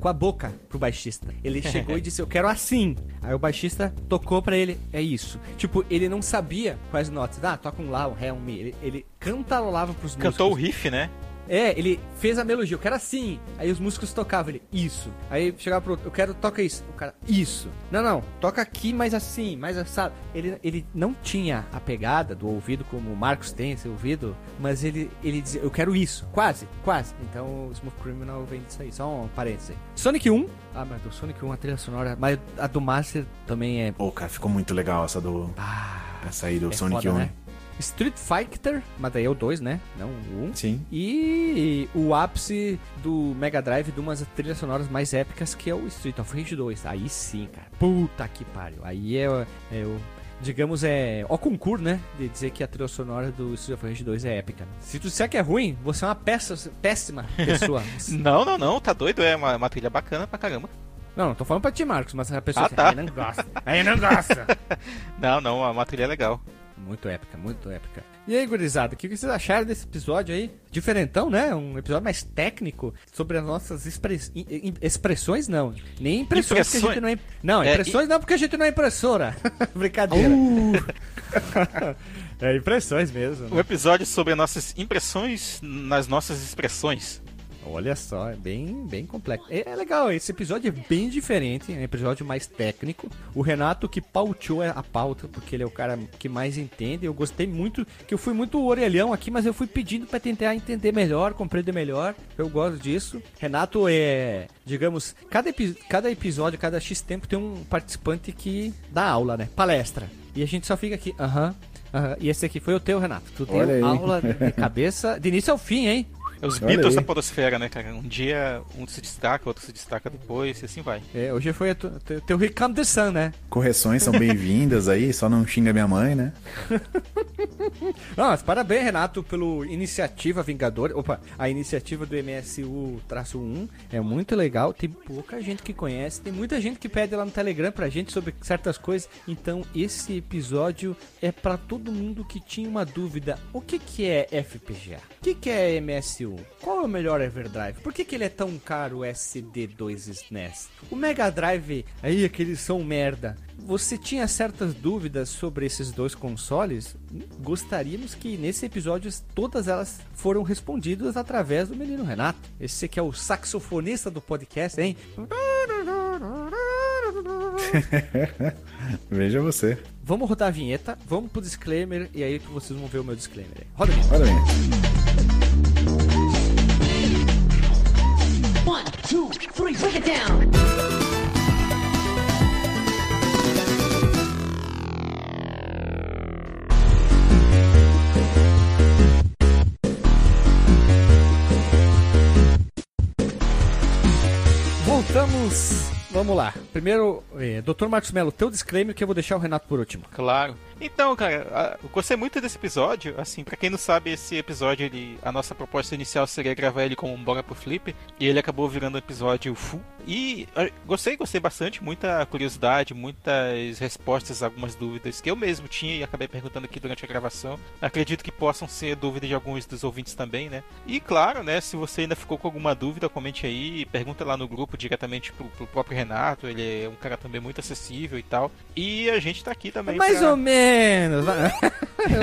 com a boca pro baixista. Ele *laughs* chegou e disse, eu quero assim. Aí o baixista tocou pra ele, é isso. Tipo, ele não sabia quais notas. Ah, toca um lá, um ré, um mi. Ele, ele cantarolava pros Cantou o riff, né? É, ele fez a melodia, eu quero assim. Aí os músicos tocavam, ele, isso. Aí chegava pro outro, eu quero, toca isso. O cara, isso. Não, não, toca aqui, mas assim, mais assado. Ele, ele não tinha a pegada do ouvido como o Marcos tem, seu ouvido, mas ele, ele dizia, eu quero isso. Quase, quase. Então o Smooth Criminal vem disso aí, só um parênteses aí. Sonic 1, ah, mas do Sonic 1 a trilha sonora, mas a do Master também é. Pô, cara, ficou muito legal essa do. Ah, Essa aí do é Sonic foda, 1. né? Street Fighter, mas daí é o 2, né? Não o 1. Sim. E o ápice do Mega Drive de umas trilhas sonoras mais épicas que é o Street of Rage 2. Aí sim, cara. Puta que pariu. Aí é, o- é o. Digamos, é o concurso, né? De dizer que a trilha sonora do Street of Rage 2 é épica. Se tu disser que é ruim, você é uma peça, péssima pessoa. *laughs* Não, não, não, tá doido, é uma, uma trilha bacana pra caramba. não, não tô falando pra ti, Marcos, mas a pessoa Ah, tá. aí não gosta. Aí não gosta. *laughs* Não, não, uma, uma trilha legal. Muito épica, muito épica. E aí, gurizada, o que vocês acharam desse episódio aí? Diferentão, né? Um episódio mais técnico sobre as nossas express... expressões, não. Nem impressões, porque a gente não é... Não, É, impressões não, porque a gente não é impressora. *laughs* Brincadeira. *laughs* é impressões mesmo. Um né? episódio sobre nossas impressões nas nossas expressões. Olha só, é bem, bem complexo. É, é legal, esse episódio é bem diferente, é um episódio mais técnico. O Renato que pauteou a pauta, porque ele é o cara que mais entende. Eu gostei muito, que eu fui muito orelhão aqui, mas eu fui pedindo pra tentar entender melhor, compreender melhor. Eu gosto disso. Renato é, digamos, cada, epi- cada episódio, cada X tempo tem um participante que dá aula, né? Palestra. E a gente só fica aqui, aham. aham. E esse aqui foi o teu, Renato. Tu Olha aí. deu aula de cabeça, de início ao fim, hein? É os Olha Beatles aí. da podosfera, né, cara? Um dia um se destaca, outro se destaca depois, e assim vai. É, hoje foi tu- teu, teu Recam the Sun, né? Correções são bem-vindas aí, só não xinga minha mãe, né? *laughs* Não, mas parabéns, Renato, pelo iniciativa Vingador. Opa, a iniciativa do MSU-1 é muito legal. Tem pouca gente que conhece, tem muita gente que pede lá no Telegram pra gente sobre certas coisas. Então, esse episódio é pra todo mundo que tinha uma dúvida: o que, que é FPGA? O que, que é MSU? Qual é o melhor Everdrive? Por que, que ele é tão caro o SD2 SNES? O Mega Drive, aí aqueles são merda. Você tinha certas dúvidas sobre esses dois consoles? Gostaríamos que nesse episódio todas elas foram respondidas através do menino Renato. Esse que é o saxofonista do podcast, hein? *laughs* Veja você. Vamos rodar a vinheta, vamos pro disclaimer e aí que vocês vão ver o meu disclaimer. Roda a vinheta. Olha aí. One, two, three, break it down. Voltamos. Vamos lá. Primeiro, eh, Dr. Marcos Melo, teu disclaimer que eu vou deixar o Renato por último. Claro. Então, cara, eu gostei muito desse episódio. Assim, pra quem não sabe, esse episódio, ele, a nossa proposta inicial seria gravar ele como um Bora pro Flip. E ele acabou virando um episódio full. E gostei, gostei bastante. Muita curiosidade, muitas respostas a algumas dúvidas que eu mesmo tinha e acabei perguntando aqui durante a gravação. Acredito que possam ser dúvidas de alguns dos ouvintes também, né? E claro, né, se você ainda ficou com alguma dúvida, comente aí. Pergunta lá no grupo diretamente pro, pro próprio Renato. Ele é um cara também muito acessível e tal. E a gente tá aqui também. Mais pra- ou menos.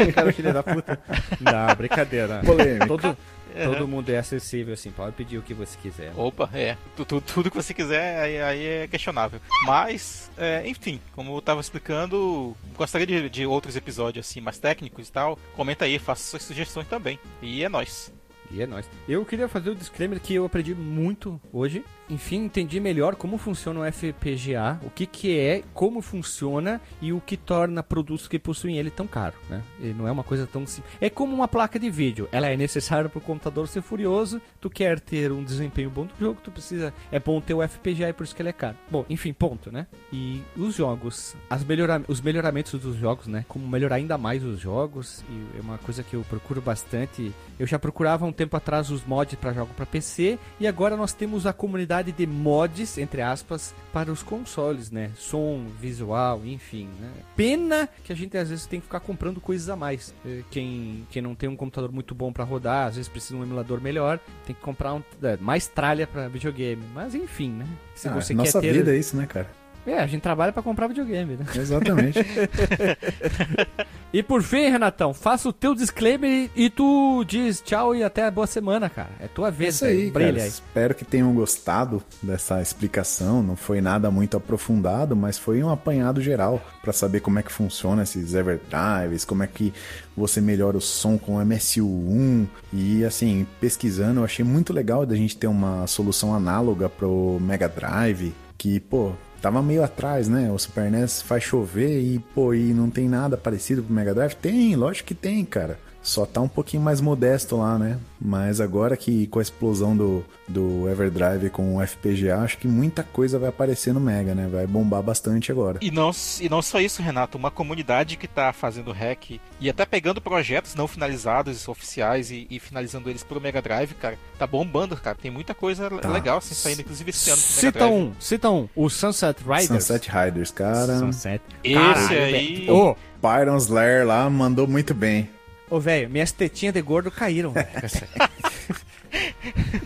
O *laughs* cara filho da puta. Não, brincadeira. Polêmica. Todo, todo mundo é acessível, assim. Pode pedir o que você quiser. Opa, é. Tu- tu- tudo que você quiser aí, aí é questionável. Mas, é, enfim, como eu tava explicando, gostaria de, de outros episódios assim mais técnicos e tal. Comenta aí, faça suas sugestões também. E é nóis. E é nóis. Eu queria fazer o disclaimer que eu aprendi muito hoje. Enfim, entendi melhor como funciona o FPGA, o que que é, como funciona e o que torna produtos que possuem ele tão caro, né? Ele não é uma coisa tão simples. É como uma placa de vídeo. Ela é necessária para o computador ser furioso. Tu quer ter um desempenho bom do jogo, tu precisa... É bom ter o FPGA e por isso que ele é caro. Bom, enfim, ponto, né? E os jogos, as melhora... os melhoramentos dos jogos, né? Como melhorar ainda mais os jogos. E é uma coisa que eu procuro bastante. Eu já procurava um tempo atrás os mods para jogo para PC e agora nós temos a comunidade de mods, entre aspas, para os consoles, né? Som, visual, enfim, né? Pena que a gente às vezes tem que ficar comprando coisas a mais. Eh, Quem, quem não tem um computador muito bom para rodar, às vezes precisa de um emulador melhor, tem que comprar um, é, mais tralha para videogame. Mas enfim, né? Se Ah, você nossa quer ter... vida é isso, né, cara? É, a gente trabalha para comprar videogame, né? Exatamente. *laughs* E por fim, Renatão, faça o teu disclaimer e tu diz tchau e até a boa semana, cara. É tua vez, isso aí, cara. Brilha aí. Espero que tenham gostado dessa explicação. Não foi nada muito aprofundado, mas foi um apanhado geral para saber como é que funciona esses Everdrives, como é que você melhora o som com o MSU1 e assim, pesquisando, eu achei muito legal da gente ter uma solução análoga pro Mega Drive, que, pô, tava meio atrás, né? O Super NES faz chover e, pô, e não tem nada parecido pro Mega Drive? Tem, lógico que tem, cara. Só tá um pouquinho mais modesto lá, né? Mas agora que com a explosão do, do Everdrive com o FPGA, acho que muita coisa vai aparecer no Mega, né? Vai bombar bastante agora. E não, e não só isso, Renato, uma comunidade que tá fazendo hack e até pegando projetos não finalizados, oficiais, e, e finalizando eles pro Mega Drive, cara, tá bombando, cara. Tem muita coisa Tá. legal assim saindo, inclusive esse ano pro Mega Cita Drive. um, cita um. O Sunset Riders. Sunset Riders, cara. Sunset. Esse Caralho, aí. velho. Ô, Pyron Slayer lá mandou muito bem. Ô, velho, minhas tetinhas de gordo caíram, velho. com *laughs* essa-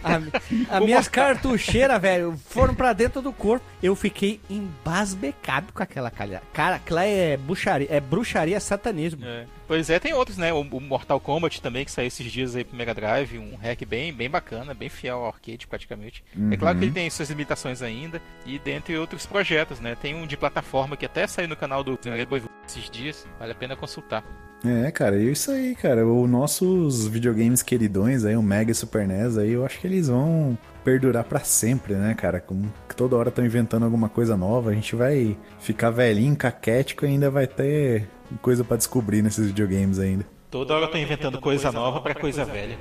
A, a minhas cartucheiras, velho, foram pra dentro do corpo. Eu fiquei embasbecado com aquela calha. Cara, aquela é bruxaria, é bruxaria satanismo. É. Pois é, tem outros, né? O, o Mortal Kombat também, que saiu esses dias aí pro Mega Drive, um hack bem, bem bacana, bem fiel ao arcade praticamente. É claro que ele tem suas limitações ainda, e dentre outros projetos, né? Tem um de plataforma que até saiu no canal do Boy esses dias, vale a pena consultar. É, cara, e isso aí, cara. Os nossos videogames queridões aí, o Mega e Super NES aí, eu acho que eles vão perdurar pra sempre, né, cara? Como que toda hora estão inventando alguma coisa nova, a gente vai ficar velhinho, caquético e ainda vai ter coisa pra descobrir nesses videogames ainda. Toda hora tô inventando coisa nova pra coisa velha.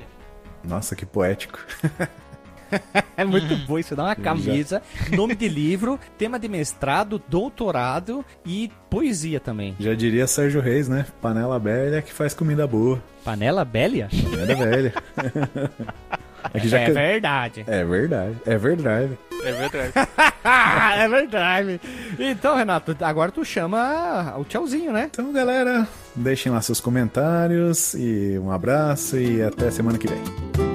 Nossa, que poético. *laughs* *laughs* É muito bom isso, dá uma camisa, nome de livro, tema de mestrado, doutorado e poesia também. Já diria Sérgio Reis, né? Panela velha que faz comida boa. Panela Bélia? Panela velha. Aqui *laughs* já É verdade. É verdade. É verdade. É verdade. *laughs* é verdade. Então, Renato, agora tu chama o tchauzinho, né? Então, galera, deixem lá seus comentários e um abraço e até semana que vem.